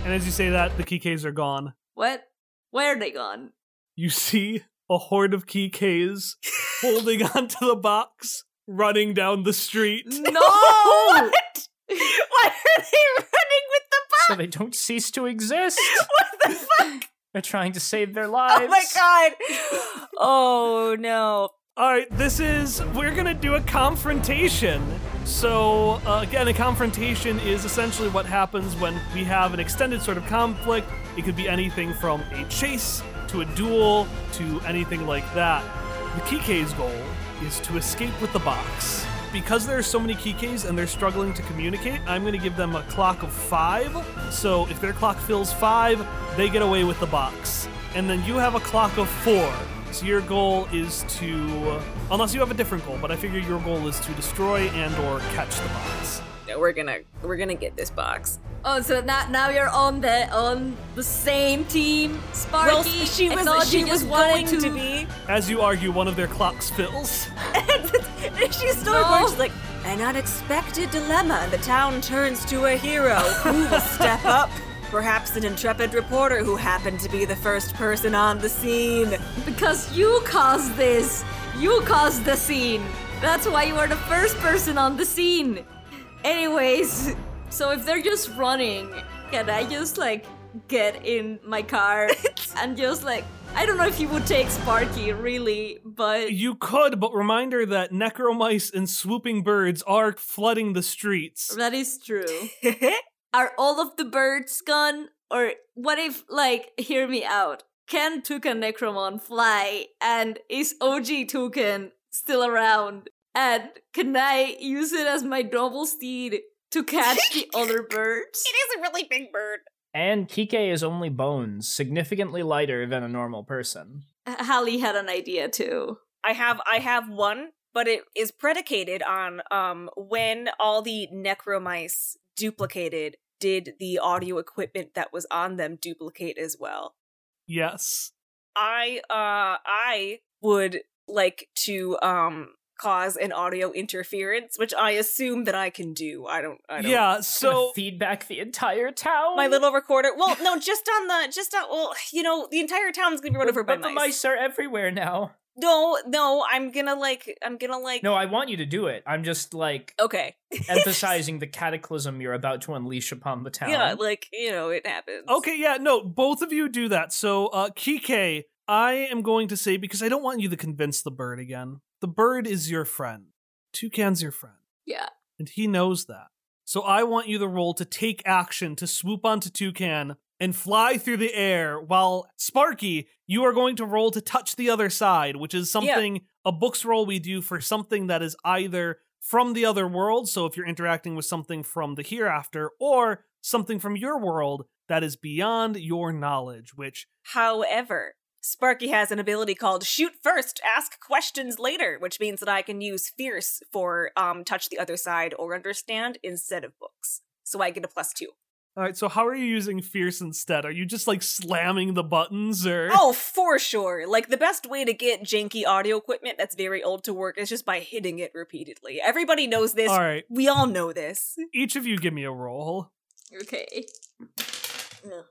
And as you say that, the keycases are gone.
What? Where are they gone?
You see a horde of keycases <laughs> holding onto the box, running down the street.
No! <laughs>
Why are they running with the box?
So they don't cease to exist. <laughs>
What the fuck?
They're trying to save their lives.
Oh my god. Oh no.
All right, this is we're gonna do a confrontation. So uh, again, a confrontation is essentially what happens when we have an extended sort of conflict. It could be anything from a chase to a duel to anything like that. The Kike's goal is to escape with the box. Because there are so many Kikes and they're struggling to communicate, I'm going to give them a clock of five. So if their clock fills five, they get away with the box. And then you have a clock of four. So your goal is to, unless you have a different goal, but I figure your goal is to destroy and or catch the box.
We're gonna we're gonna get this box.
Oh, so now, now you're on the on the same team, Sparky.
Well, she was
thought
she was
just
going to be.
As you argue, one of their clocks fills.
And <laughs> she's still
No.
going. She's like an unexpected dilemma, and the town turns to a hero who will <laughs> step up. Perhaps an intrepid reporter who happened to be the first person on the scene.
Because you caused this. You caused the scene. That's why you are the first person on the scene. Anyways, so if they're just running, can I just like get in my car <laughs> and just like I don't know if you would take Sparky really, but
You could, but reminder that necromice and swooping birds are flooding the streets.
that is true. <laughs> Are all of the birds gone? Or what if like hear me out? Can Toucan Necromon fly and is OG Toucan still around? And can I use it as my double steed to catch the <laughs> other birds?
It is a really big bird.
And Kike is only bones, significantly lighter than a normal person.
H- Hallie had an idea too.
I have I have one, but it is predicated on um when all the necromice duplicated, did the audio equipment that was on them duplicate as well?
Yes.
I uh I would like to um cause an audio interference, which I assume that I can do. I don't I don't
Yeah,
So
so
feedback the entire town.
my little recorder. Well, no, <laughs> just on the just on well, you know, the entire town's gonna be run over by
but the
mice.
mice are everywhere now.
No, no, I'm gonna like I'm gonna like
No, I want you to do it. I'm just like
Okay. <laughs>
emphasizing the cataclysm you're about to unleash upon the town.
Yeah, like, you know, it happens.
Okay, yeah, no, both of you do that. So, uh, Kike, I am going to say because I don't want you to convince the bird again. The bird is your friend. Toucan's your friend,
Yeah.
and he knows that. So I want you the roll to take action to swoop onto Toucan and fly through the air, while Sparky, you are going to roll to touch the other side, which is something a books roll we do for something that is either from the other world, so if you're interacting with something from the hereafter, or something from your world that is beyond your knowledge, which
However, Sparky has an ability called shoot first, ask questions later, which means that I can use fierce for um touch the other side or understand instead of books. So I get a plus two.
All right, so how are you using fierce instead? Are you just like slamming the buttons or
Oh, for sure. Like the best way to get janky audio equipment that's very old to work is just by hitting it repeatedly. Everybody knows this.
All right,
We all know this.
each of you give me a roll.
Okay.
Fuck.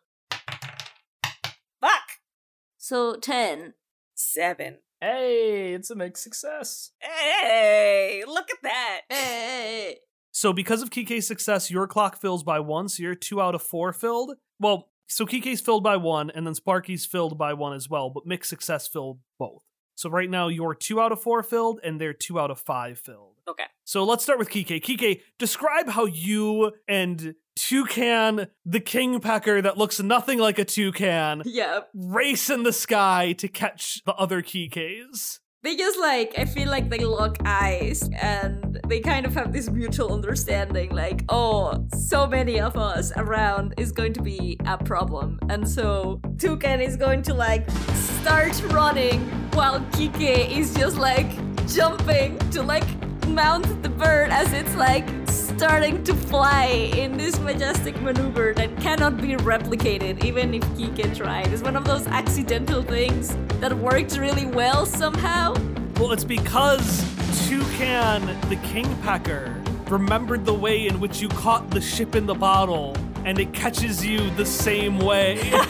So 10.
Seven.
Hey, it's a mixed success.
Hey, look at that.
Hey.
So because of Kike's success, your clock fills by one, so you're two out of four filled. Well, so Kike's filled by one, and then Sparky's filled by one as well, but mixed success filled both. So right now you're two out of four filled, and they're two out of five filled.
Okay.
So let's start with Kike. Kike, describe how you and Toucan, the king pecker that looks nothing like a toucan,
Yeah.
race in the sky to catch the other Kikes.
They just like, I feel like they lock eyes and they kind of have this mutual understanding like, oh, so many of us around is going to be a problem. And so Toucan is going to like start running while Kike is just like jumping to like mount the bird as it's like starting to fly in this majestic maneuver that cannot be replicated even if he Kike tried. It's one of those accidental things that worked really well somehow.
Well, it's because Toucan, the kingpecker, remembered the way in which you caught the ship in the bottle, and it catches you the same way. <laughs>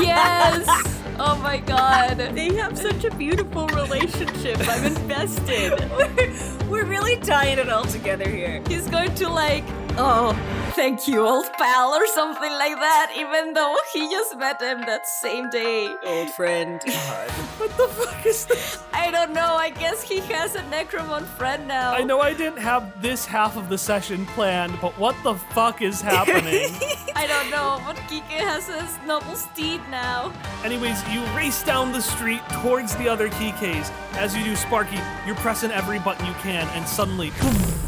Yes! Oh my god. <laughs>
They have such a beautiful relationship. I'm <laughs> invested.
we're, we're really tying it all together here.
He's going to like, oh, thank you, old pal, or something like that, even though he just met him that same day.
Old friend. <laughs>
what the fuck is this?
I don't know, I guess he has a Necromon friend now.
I know I didn't have this half of the session planned, but what the fuck is <laughs> happening?
I don't know, but Kike has his noble steed now.
Anyways, you race down the street towards the other Kikes. As you do, Sparky, you're pressing every button you can, and suddenly, poof,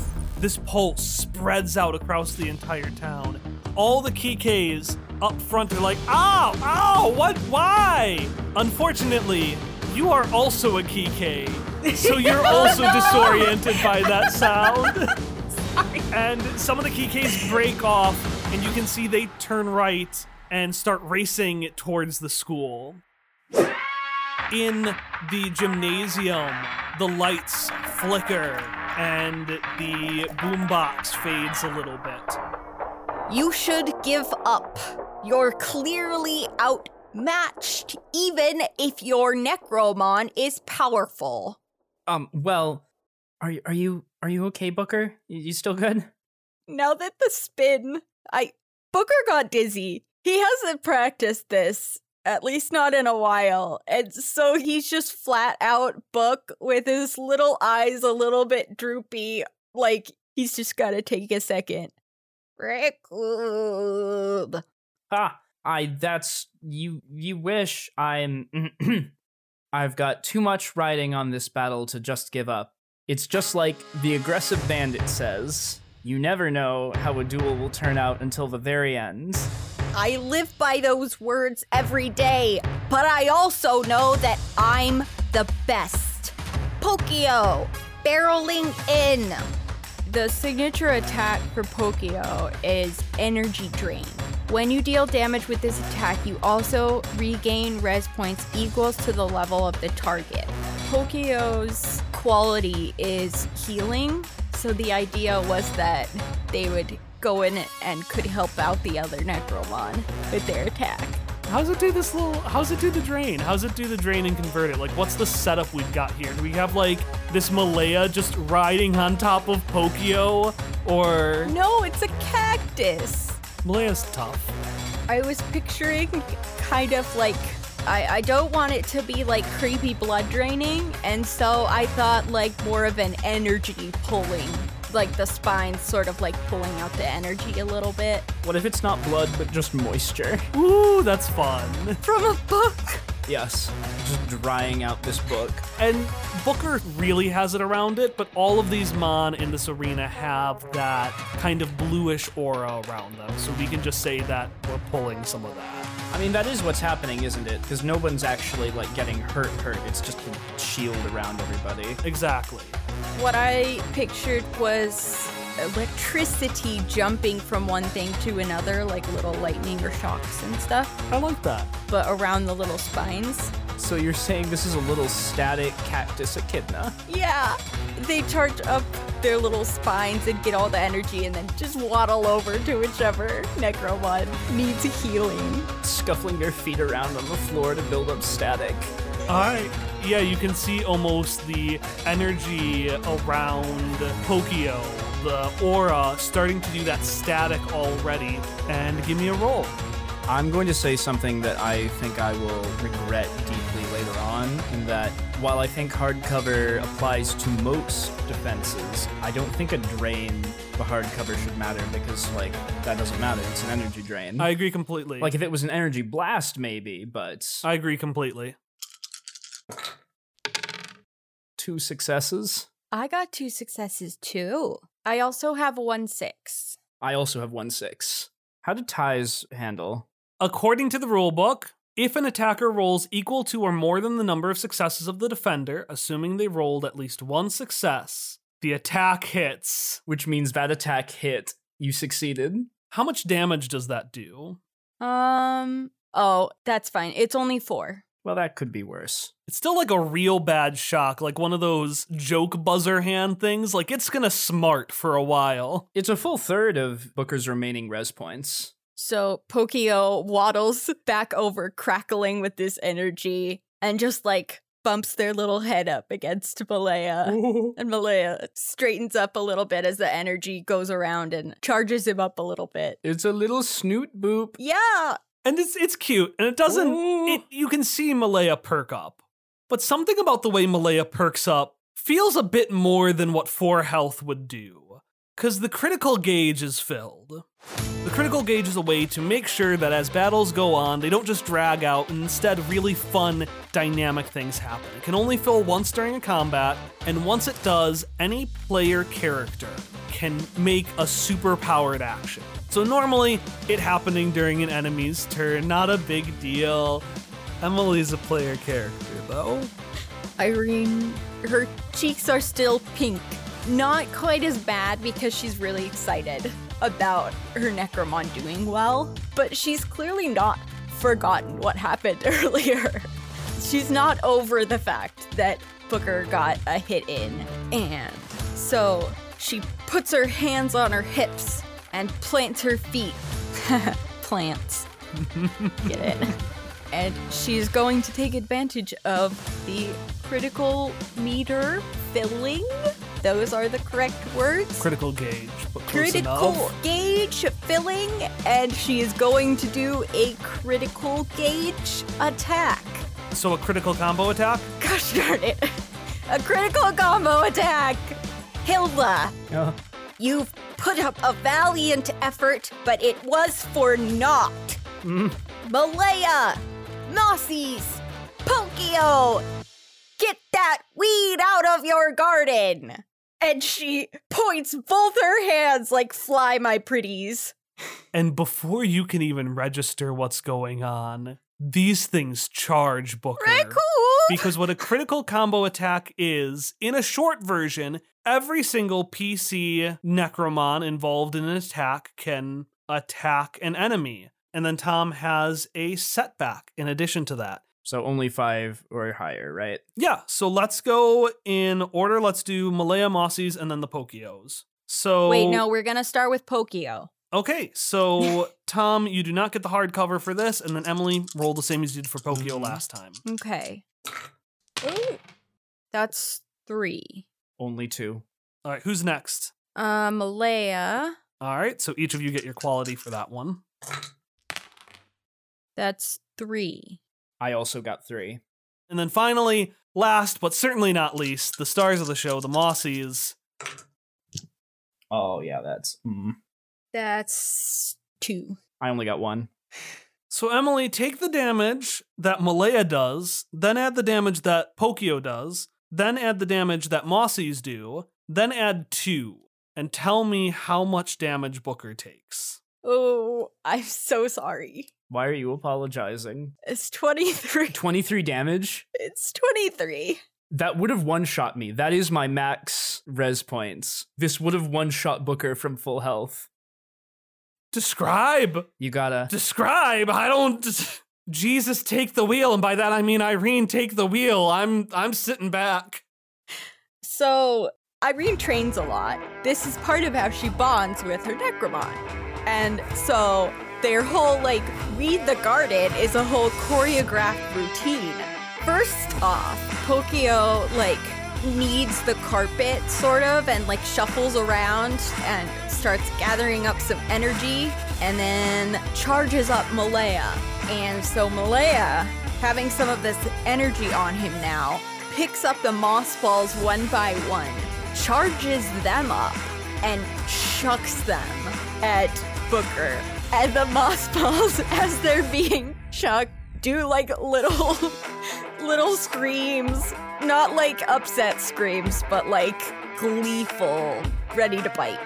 this pulse spreads out across the entire town. All the Kikes up front are like, ow, ow, what, why? Unfortunately, you are also a Kike, so you're also <laughs> disoriented by that sound. <laughs> And some of the Kikes break off, and you can see they turn right and start racing towards the school. In the gymnasium, the lights flicker and the boombox fades a little bit.
You should give up. You're clearly outmatched, even if your Necromon is powerful.
Um, well, are you are you are you okay, Booker? You, you still good?
Now that the spin, I Booker got dizzy. He hasn't practiced this, at least not in a while. And so he's just flat out book with his little eyes a little bit droopy, like he's just got to take a second. Rickoob.
Ha! I that's you you wish I'm <clears throat> I've got too much riding on this battle to just give up. It's just like the aggressive bandit says. You never know how a duel will turn out until the very end.
I live by those words every day, but I also know that I'm the best. Pokio, barreling in. The signature attack for Pokio is Energy Drain. When you deal damage with this attack, you also regain res points equals to the level of the target. Pokio's quality is healing, so the idea was that they would go in and could help out the other Necromon with their attack.
How's it do this little? How's it do the drain? How's it do the drain and convert it? Like, what's the setup we've got here? Do we have like this Malaya just riding on top of Pokio, or
No, it's a cactus.
Malaya's tough?
I was picturing kind of like I, I don't want it to be like creepy blood draining, and so I thought like more of an energy pulling, like the spine sort of like pulling out the energy a little bit.
What if it's not blood but just moisture? <laughs>
Ooh, that's fun.
From a book.
Yes, just drying out this book.
And Booker really has it around it, but all of these Mon in this arena have that kind of bluish aura around them. So we can just say that we're pulling some of that.
I mean, that is what's happening, isn't it? Because no one's actually like getting hurt. Hurt. It's just a shield around everybody.
Exactly.
What I pictured was electricity jumping from one thing to another, like little lightning or shocks and stuff,
I like that.
but around the little spines.
So you're saying this is a little static cactus echidna?
Yeah, they charge up their little spines and get all the energy and then just waddle over to whichever Necromon needs healing.
Scuffling their feet around on the floor to build up static.
All right. Yeah, you can see almost the energy around Pokio, the aura starting to do that static already. And give me a roll.
I'm going to say something that I think I will regret deeply later on, in that while I think hardcover applies to most defenses, I don't think a drain of a hardcover should matter because, like, that doesn't matter. It's an energy drain.
I agree completely.
like, if it was an energy blast, maybe, but
I agree completely.
two successes.
I got two successes too. I also have one six.
I also have one six. How did ties handle?
According to the rulebook, if an attacker rolls equal to or more than the number of successes of the defender, assuming they rolled at least one success, the attack hits.
Which means that attack hit. You succeeded.
How much damage does that do?
Um. Oh, that's fine. It's only four.
Well, that could be worse.
It's still like a real bad shock, like one of those joke buzzer hand things. Like it's gonna smart for a while.
It's a full third of Booker's remaining res points.
So Pokio waddles back over, crackling with this energy, and just like bumps their little head up against Malaya. <laughs> And Malaya straightens up a little bit as the energy goes around and charges him up a little bit.
It's a little snoot boop.
Yeah.
And it's it's cute, and it doesn't. It, you can see Malaya perk up, but something about the way Malaya perks up feels a bit more than what four health would do, because the critical gauge is filled. The critical gauge is a way to make sure that as battles go on, they don't just drag out, and instead really fun, dynamic things happen. It can only fill once during a combat, and once it does, any player character can make a super powered action. So normally, it happening during an enemy's turn, not a big deal. Emily's a player character, though.
Irene, her cheeks are still pink. Not quite as bad because she's really excited about her Necromon doing well, but she's clearly not forgotten what happened <laughs> earlier. She's not over the fact that Booker got a hit in, and so she puts her hands on her hips and plants her feet. <laughs> plants. Get it? <laughs> and she's going to take advantage of the critical meter filling. Those are the correct words.
Critical gauge, but close
Critical
enough.
gauge filling, and she is going to do a critical gauge attack.
So a critical combo attack?
Gosh darn it. A critical combo attack. Hilda,
Oh.
you've put up a valiant effort, but it was for naught. Mm. Malaya, Mossies, Pokio, get that weed out of your garden. And she points both her hands like fly my pretties.
And before you can even register what's going on, these things charge Booker.
Raccoon!
Because what a critical combo attack is, in a short version, every single PC Necromon involved in an attack can attack an enemy. And then Tom has a setback in addition to that.
So only five or higher, right?
Yeah, so let's go in order. Let's do Malaya Mossies and then the Pokios. So
Wait, no, we're gonna start with Pokio.
Okay, so <laughs> Tom, you do not get the hardcover for this, and then Emily roll the same as you did for Pokio
Mhm.
last time.
Okay. Ooh. That's three.
Only two.
All right, who's next?
Uh, Malaya.
All right, so each of you get your quality for that one.
That's three.
I also got three.
And then finally, last but certainly not least, the stars of the show, the Mossies.
Oh yeah, that's. Mm.
That's two.
I only got one.
So Emily, take the damage that Malaya does, then add the damage that Pokio does, then add the damage that Mossies do, then add two, and tell me how much damage Booker takes.
Oh, I'm so sorry.
Why are you apologizing?
It's 23.
23 damage?
It's 23.
That would have one shot me. That is my max res points. This would have one shot Booker from full health.
Describe.
You gotta.
Describe. I don't. Jesus, take the wheel, and by that I mean Irene, take the wheel. I'm I'm sitting back.
So Irene trains a lot. This is part of how she bonds with her Necromon. And so their whole like read the garden is a whole choreographed routine. First off, Pokio like needs the carpet sort of and like shuffles around and starts gathering up some energy and then charges up Malaya. And so Malaya, having some of this energy on him now, picks up the moss balls one by one, charges them up, and chucks them at Booker. And the moss balls, <laughs> as they're being chucked, do like little, <laughs> little screams. Not like upset screams, but like gleeful, ready to bite.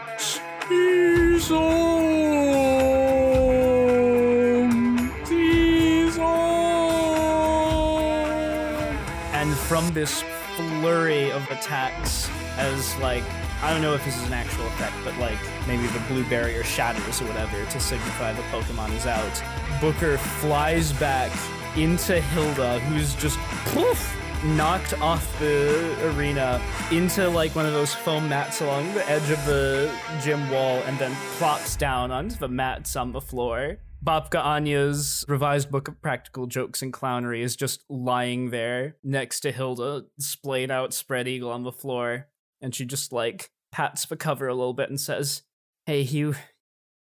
And from this flurry of attacks, as like, I don't know if this is an actual effect, but like maybe the blue barrier shatters or whatever to signify the Pokemon is out, Booker flies back into Hilda, who's just poof knocked off the arena into like one of those foam mats along the edge of the gym wall and then plops down onto the mats on the floor. Babka Anya's revised book of practical jokes and clownery is just lying there next to Hilda, splayed out spread eagle on the floor, and she just like pats the cover a little bit and says, Hey, you,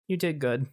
you did good.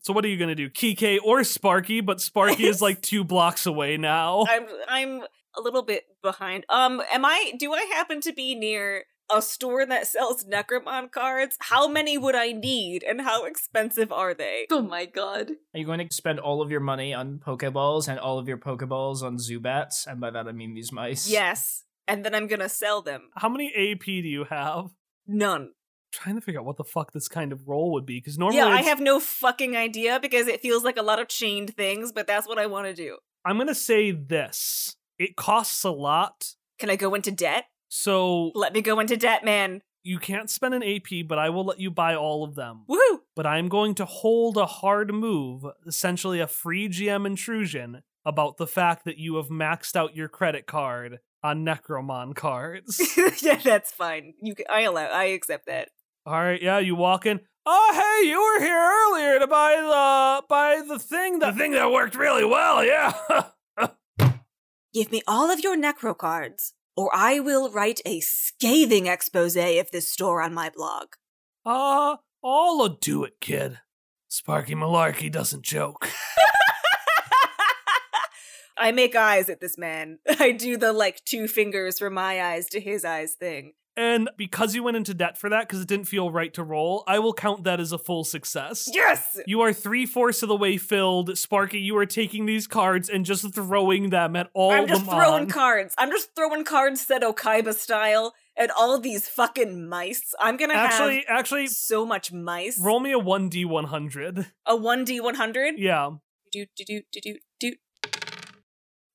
So what are you gonna do, Kike or Sparky? But Sparky is like two blocks away now.
I'm I'm a little bit behind. Um, am I? Do I happen to be near a store that sells Necromon cards? How many would I need, and how expensive are they?
Oh my god.
Are you going to spend all of your money on Pokeballs and all of your Pokeballs on Zubats? And by that I mean these mice.
Yes, and then I'm gonna sell them.
How many AP do you have?
None.
trying to figure out what the fuck this kind of role would be because normally
yeah, I
it's-
have no fucking idea because it feels like a lot of chained things, but that's what I want to do.
I'm gonna say this. It costs a lot,
Can I go into debt?
So
Let me go into debt, man.
you can't spend an AP, but I will let you buy all of them.
Woohoo!
But I'm going to hold a hard move, essentially a free GM intrusion, about the fact that you have maxed out your credit card on Necromon cards. <laughs>
yeah, that's fine. You, can, I allow. I accept that.
All right, yeah, you walk in. Oh, hey, you were here earlier to buy the buy the thing that the thing that worked really well. Yeah. <laughs>
Give me all of your necro cards, or I will write a scathing expose of this store on my blog.
uh, I'll do it, kid. Sparky Malarkey doesn't joke. <laughs>
I make eyes at this man. <laughs> I do the like two fingers from my eyes to his eyes thing.
And because you went into debt for that, because it didn't feel right to roll, I will count that as a full success.
Yes!
You are three fourths of the way filled. Sparky, you are taking these cards and just throwing them at all
I'm just throwing
on.
cards. I'm just throwing cards Seto Kaiba style at all these fucking mice. I'm gonna
actually,
have
actually,
so much mice.
roll me a 1d100.
a 1d100?
Yeah.
Do, do, do, do, do, do.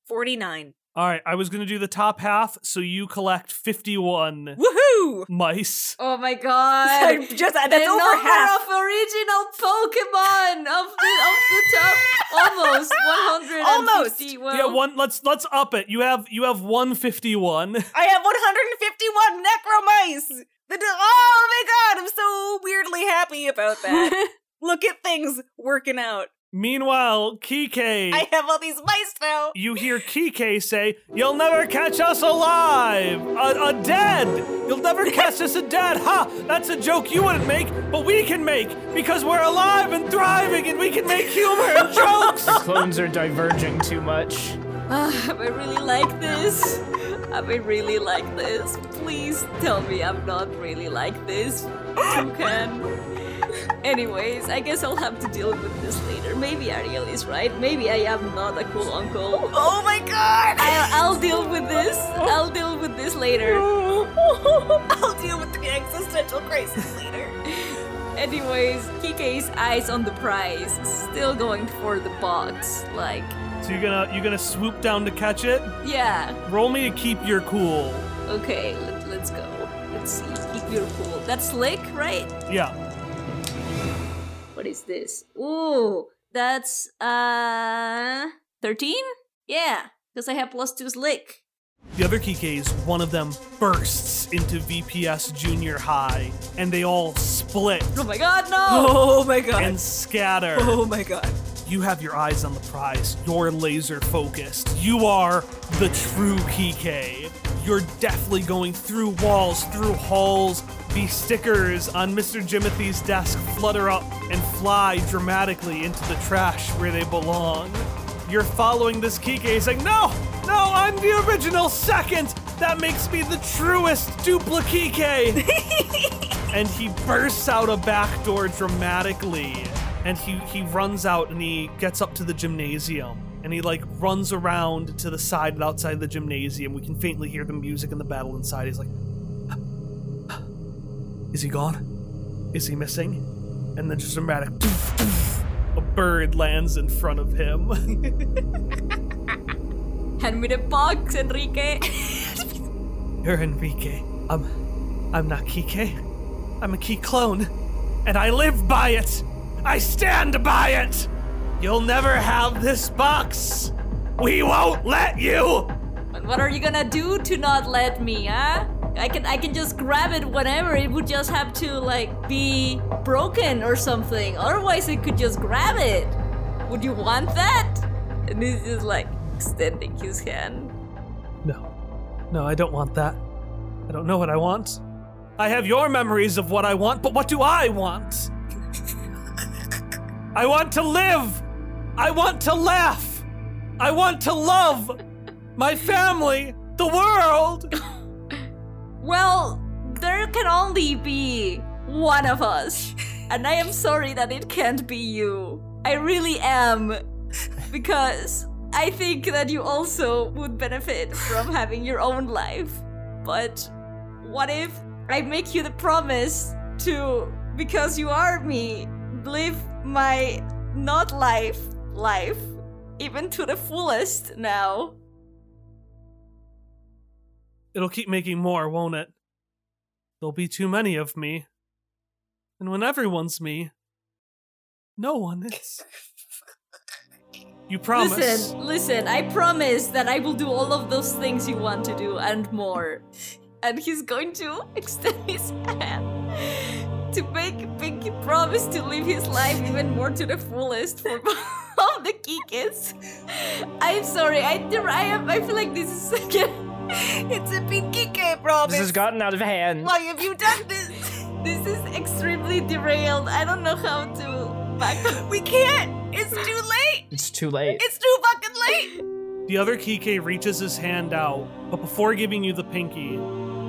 49.
All right, I was going to do the top half, so you collect 51
Woohoo!
mice.
Oh my
I
god. <laughs>
just, that's
the
over
number
half.
of original Pokemon of the of the top <laughs> almost 150. Well,
yeah, one let's let's up it. You have you have 151. <laughs>
I have 151 necro mice. The, oh my god, I'm so weirdly happy about that. Look at things working out.
Meanwhile, Kike
I have all these mice now.
you hear Kike say, You'll never catch us alive! A, a dead! You'll never <laughs> catch us a dead! Ha! That's a joke you wouldn't make, but we can make because we're alive and thriving and we can make humor and <laughs> jokes!
Clones are diverging too much.
Ah, I really like this. I really like this. Please tell me I'm not really like this. Toucan. <laughs> Anyways, I guess I'll have to deal with this later. Maybe Ariel is right. Maybe I am not a cool uncle.
Oh my god!
I'll, I'll deal with this. I'll deal with this later. <laughs>
I'll deal with the existential crisis later. <laughs>
Anyways, Kike's eyes on the prize, still going for the box. Like,
So you're gonna you're gonna swoop down to catch it.
Yeah.
Roll me to keep your cool.
Okay, let, let's go. Let's see. Keep your cool. That's slick, right?
Yeah.
What is this? Ooh, that's uh 13? Yeah, because I have plus two slick.
The other Kikes, one of them bursts into VPS Junior High, and they all split
Oh my god, no! <laughs>
Oh my god.
and scatter.
oh my god.
You have your eyes on the prize. You're laser focused. You are the true Kike. You're definitely going through walls, through halls. The stickers on Mr. Jimothy's desk flutter up and fly dramatically into the trash where they belong. You're following this Kike saying, No, no, I'm the original second. That makes me the truest duplicate. <laughs> and he bursts out a back door dramatically and he he runs out and he gets up to the gymnasium and he like runs around to the side and outside the gymnasium. We can faintly hear the music and the battle inside. He's like is he gone? Is he missing? And then just a dramatic a bird lands in front of him.
Hand me the box, Enrique. <laughs>
you're enrique. I'm i'm not kike. I'm a key clone and i live by it i stand by it you'll never have this box we won't let you
But what are you gonna do to not let me, huh? I can I can just grab it whenever. It would just have to like be broken or something. Otherwise, it could just grab it. Would you want that? And he's just like extending his hand.
No. No, I don't want that. I don't know what I want. I have your memories of what I want, but what do I want? I want to live! I want to laugh! I want to love! My family! The world! <laughs>
Well, there can only be one of us. And I am sorry that it can't be you. I really am. Because I think that you also would benefit from having your own life. But what if I make you the promise to, because you are me, live my not life life, even to the fullest now?
It'll keep making more, won't it? There'll be too many of me. And when everyone's me, no one is. You promise.
Listen, listen, I promise that I will do all of those things you want to do and more. And he's going to <laughs> extend his hand to make a big promise to live his life even more to the fullest for <laughs> all the Kikis. I'm sorry, I, I, am, I feel like this is <laughs>
It's a pinky K promise.
This has gotten out of hand.
Why have you done this?
this is extremely derailed. I don't know how to back up.
We can't. It's too late.
It's too late.
It's too fucking late.
The other Kike reaches his hand out, but before giving you the pinky,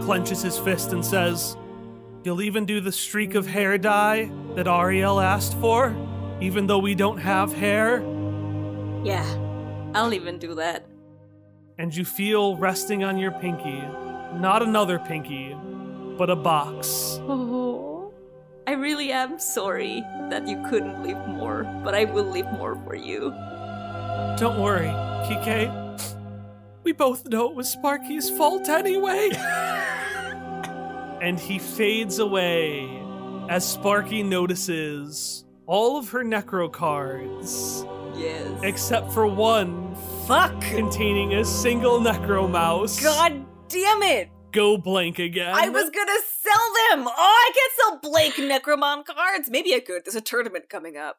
clenches his fist and says, You'll even do the streak of hair dye that Ariel asked for, even though we don't have hair?
Yeah, I'll even do that.
And you feel resting on your pinky, not another pinky, but a box.
Oh, I really am sorry that you couldn't live more, but I will live more for you.
Don't worry, Kike. We both know it was Sparky's fault anyway. <laughs> and he fades away as Sparky notices all of her necro cards,
Yes.
except for one
Fuck.
containing a single necro mouse.
God damn it.
Go blank again.
I was gonna sell them. Oh, I can't sell blank Necromon cards. Maybe I could. There's a tournament coming up.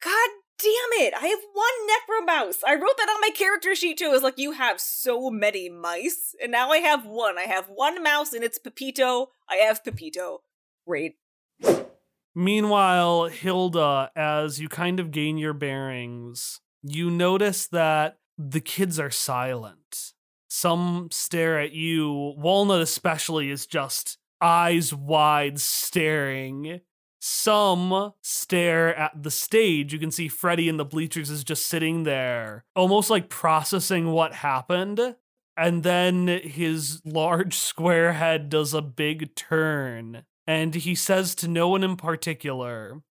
God damn it. I have one Necromouse. I wrote that on my character sheet too. It was like, you have so many mice. And now I have one. I have one mouse and it's Pepito. I have Pepito. Great.
Meanwhile, Hilda, as you kind of gain your bearings, you notice that the kids are silent. Some stare at you. Walnut, especially, is just eyes wide staring. Some stare at the stage. You can see Freddy in the bleachers is just sitting there, almost like processing what happened. And then his large <laughs> square head does a big turn and he says to no one in particular,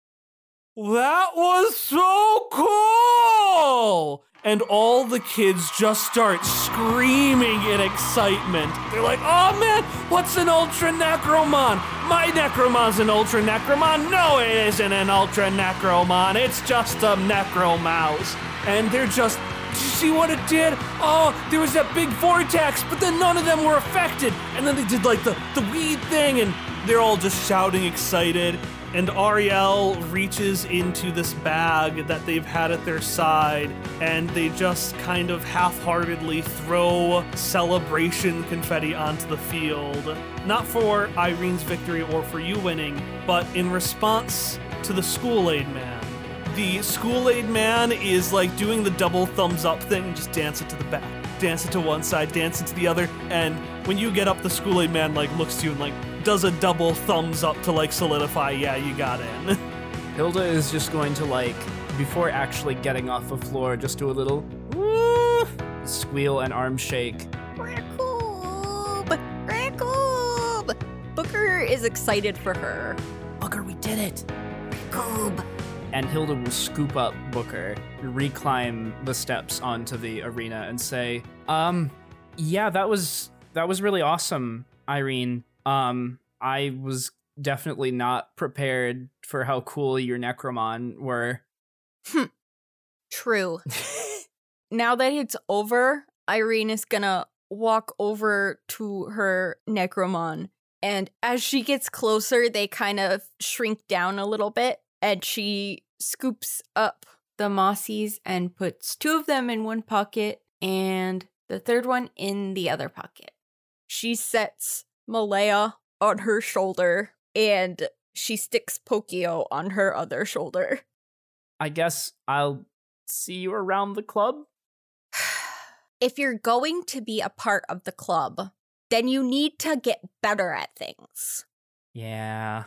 That was so cool! and all the kids just start screaming in excitement. They're like, oh man, what's an Ultra Necromon? My Necromon's an Ultra Necromon. No, it isn't an Ultra Necromon. It's just a Necromouse. And they're just did you see what it did? Oh, there was that big vortex, but then none of them were affected. And then they did like the, the weed thing, and they're all just shouting excited. And Ariel reaches into this bag that they've had at their side, and they just kind of half heartedly throw celebration confetti onto the field. Not for Irene's victory or for you winning, but in response to the School Aid Man the School Aid man is like doing the double thumbs up thing, just dance it to the back, dance it to one side, dance it to the other, and when you get up, the School Aid man like looks to you and like does a double thumbs up to like solidify, yeah, you got in. <laughs>
Hilda is just going to like before actually getting off the floor, just do a little "Woo!" squeal and arm shake.
Racoob! Racoob! Booker is excited for her.
Booker, we did it.
Racoob!
And Hilda will scoop up Booker, reclimb the steps onto the arena, and say, "Um, yeah, that was that was really awesome, Irene. Um, I was definitely not prepared for how cool your Necromon were."
True. <laughs> now that it's over, Irene is gonna walk over to her Necromon. And as she gets closer, they kind of shrink down a little bit. And she scoops up the mossies and puts two of them in one pocket and the third one in the other pocket. She sets Malaya on her shoulder and she sticks Pokio on her other shoulder. <sighs>
I guess I'll see you around the club.
if you're going to be a part of the club, then you need to get better at things.
Yeah.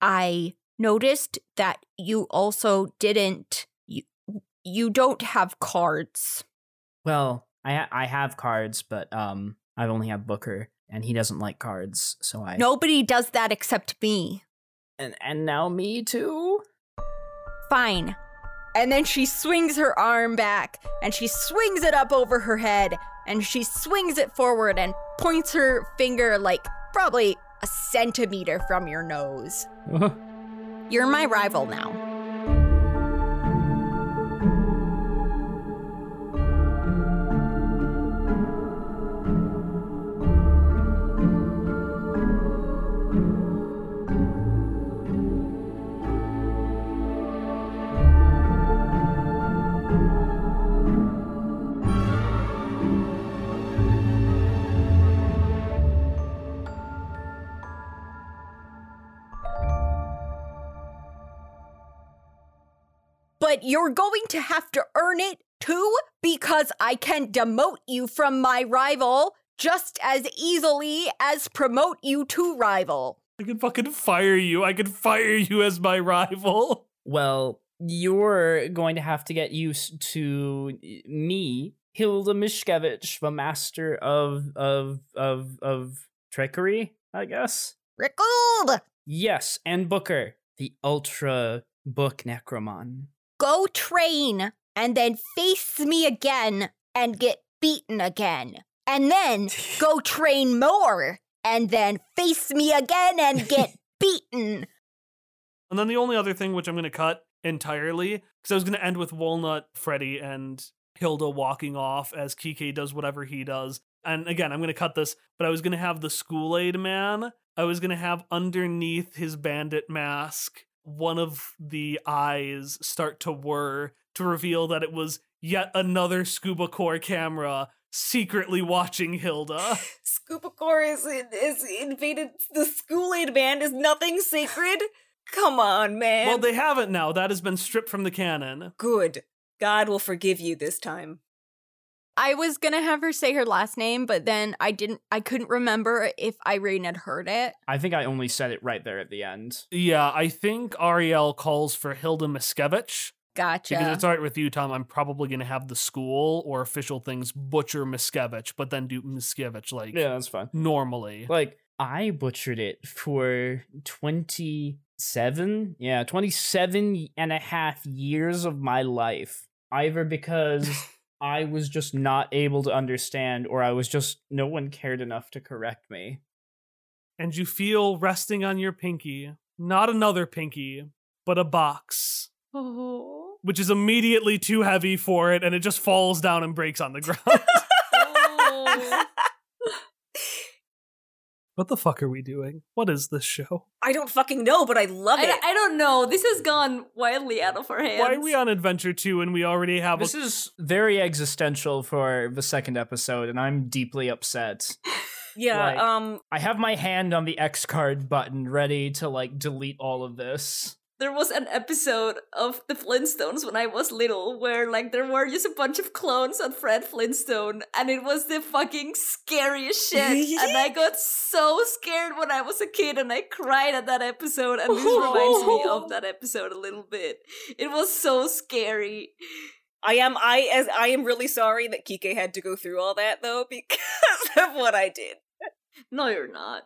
I noticed that you also didn't you you don't have cards.
Well, I I have cards, but um, I only have Booker, and he doesn't like cards, so I
Nobody does that except me.
and and now me too.
Fine. And then she swings her arm back and she swings it up over her head and she swings it forward and points her finger like probably a centimeter from your nose. <laughs> You're my rival now. But you're going to have to earn it too because I can demote you from my rival just as easily as promote you to rival.
I could fucking fire you. I could fire you as my rival.
Well, you're going to have to get used to me, Hilda Mishkevich, the master of of of of trickery, I guess.
Rickled!
Yes, and Booker, the ultra book necromon.
Go train and then face me again and get beaten again. And then <laughs> go train more and then face me again and get <laughs> beaten.
And then the only other thing which I'm going to cut entirely, because I was going to end with Walnut, Freddy, and Hilda walking off as Kike does whatever he does. And again, I'm going to cut this, but I was going to have the School Aid man. I was going to have underneath his bandit mask one of the eyes start to whir to reveal that it was yet another Scuba Core camera secretly watching Hilda. <laughs>
Scuba Core is, is invaded the School Aid band is nothing sacred? Come on, man.
well, they haven't now. That has been stripped from the canon.
Good. God will forgive you this time.
I was gonna have her say her last name, but then I didn't I couldn't remember if Irene had heard it.
I think I only said it right there at the end.
Yeah, I think Ariel calls for Hilda Miskevich.
Gotcha.
Because it's all right with you, Tom. I'm probably going to have the school or official things butcher Miskevich, but then do Miskevich like
Yeah, that's fine.
normally.
Like I butchered it for 27, yeah, 27 and a half years of my life. Either because <laughs> I was just not able to understand, or I was just no one cared enough to correct me.
And you feel resting on your pinky, not another pinky, but a box,
Oh.
which is immediately too heavy for it, and it just falls down and breaks on the <laughs> ground.
Oh.
What the fuck are we doing? What is this show?
I don't fucking know, but I love
I,
it.
I don't know. This has gone wildly out of our hands.
Why are we on adventure two and we already have
This
a
is very existential for the second episode, and I'm deeply upset. <laughs>
yeah,
like-
um
I have my hand on the X card button ready to like delete all of this.
There was an episode of the Flintstones when I was little where like there were just a bunch of clones on Fred Flintstone and it was the fucking scariest shit. and I got so scared when I was a kid and I cried at that episode and this <laughs> reminds me of that episode a little bit. It was so scary.
I am I as I am really sorry that Kike had to go through all that though <laughs> because of what I did.
No, you're not.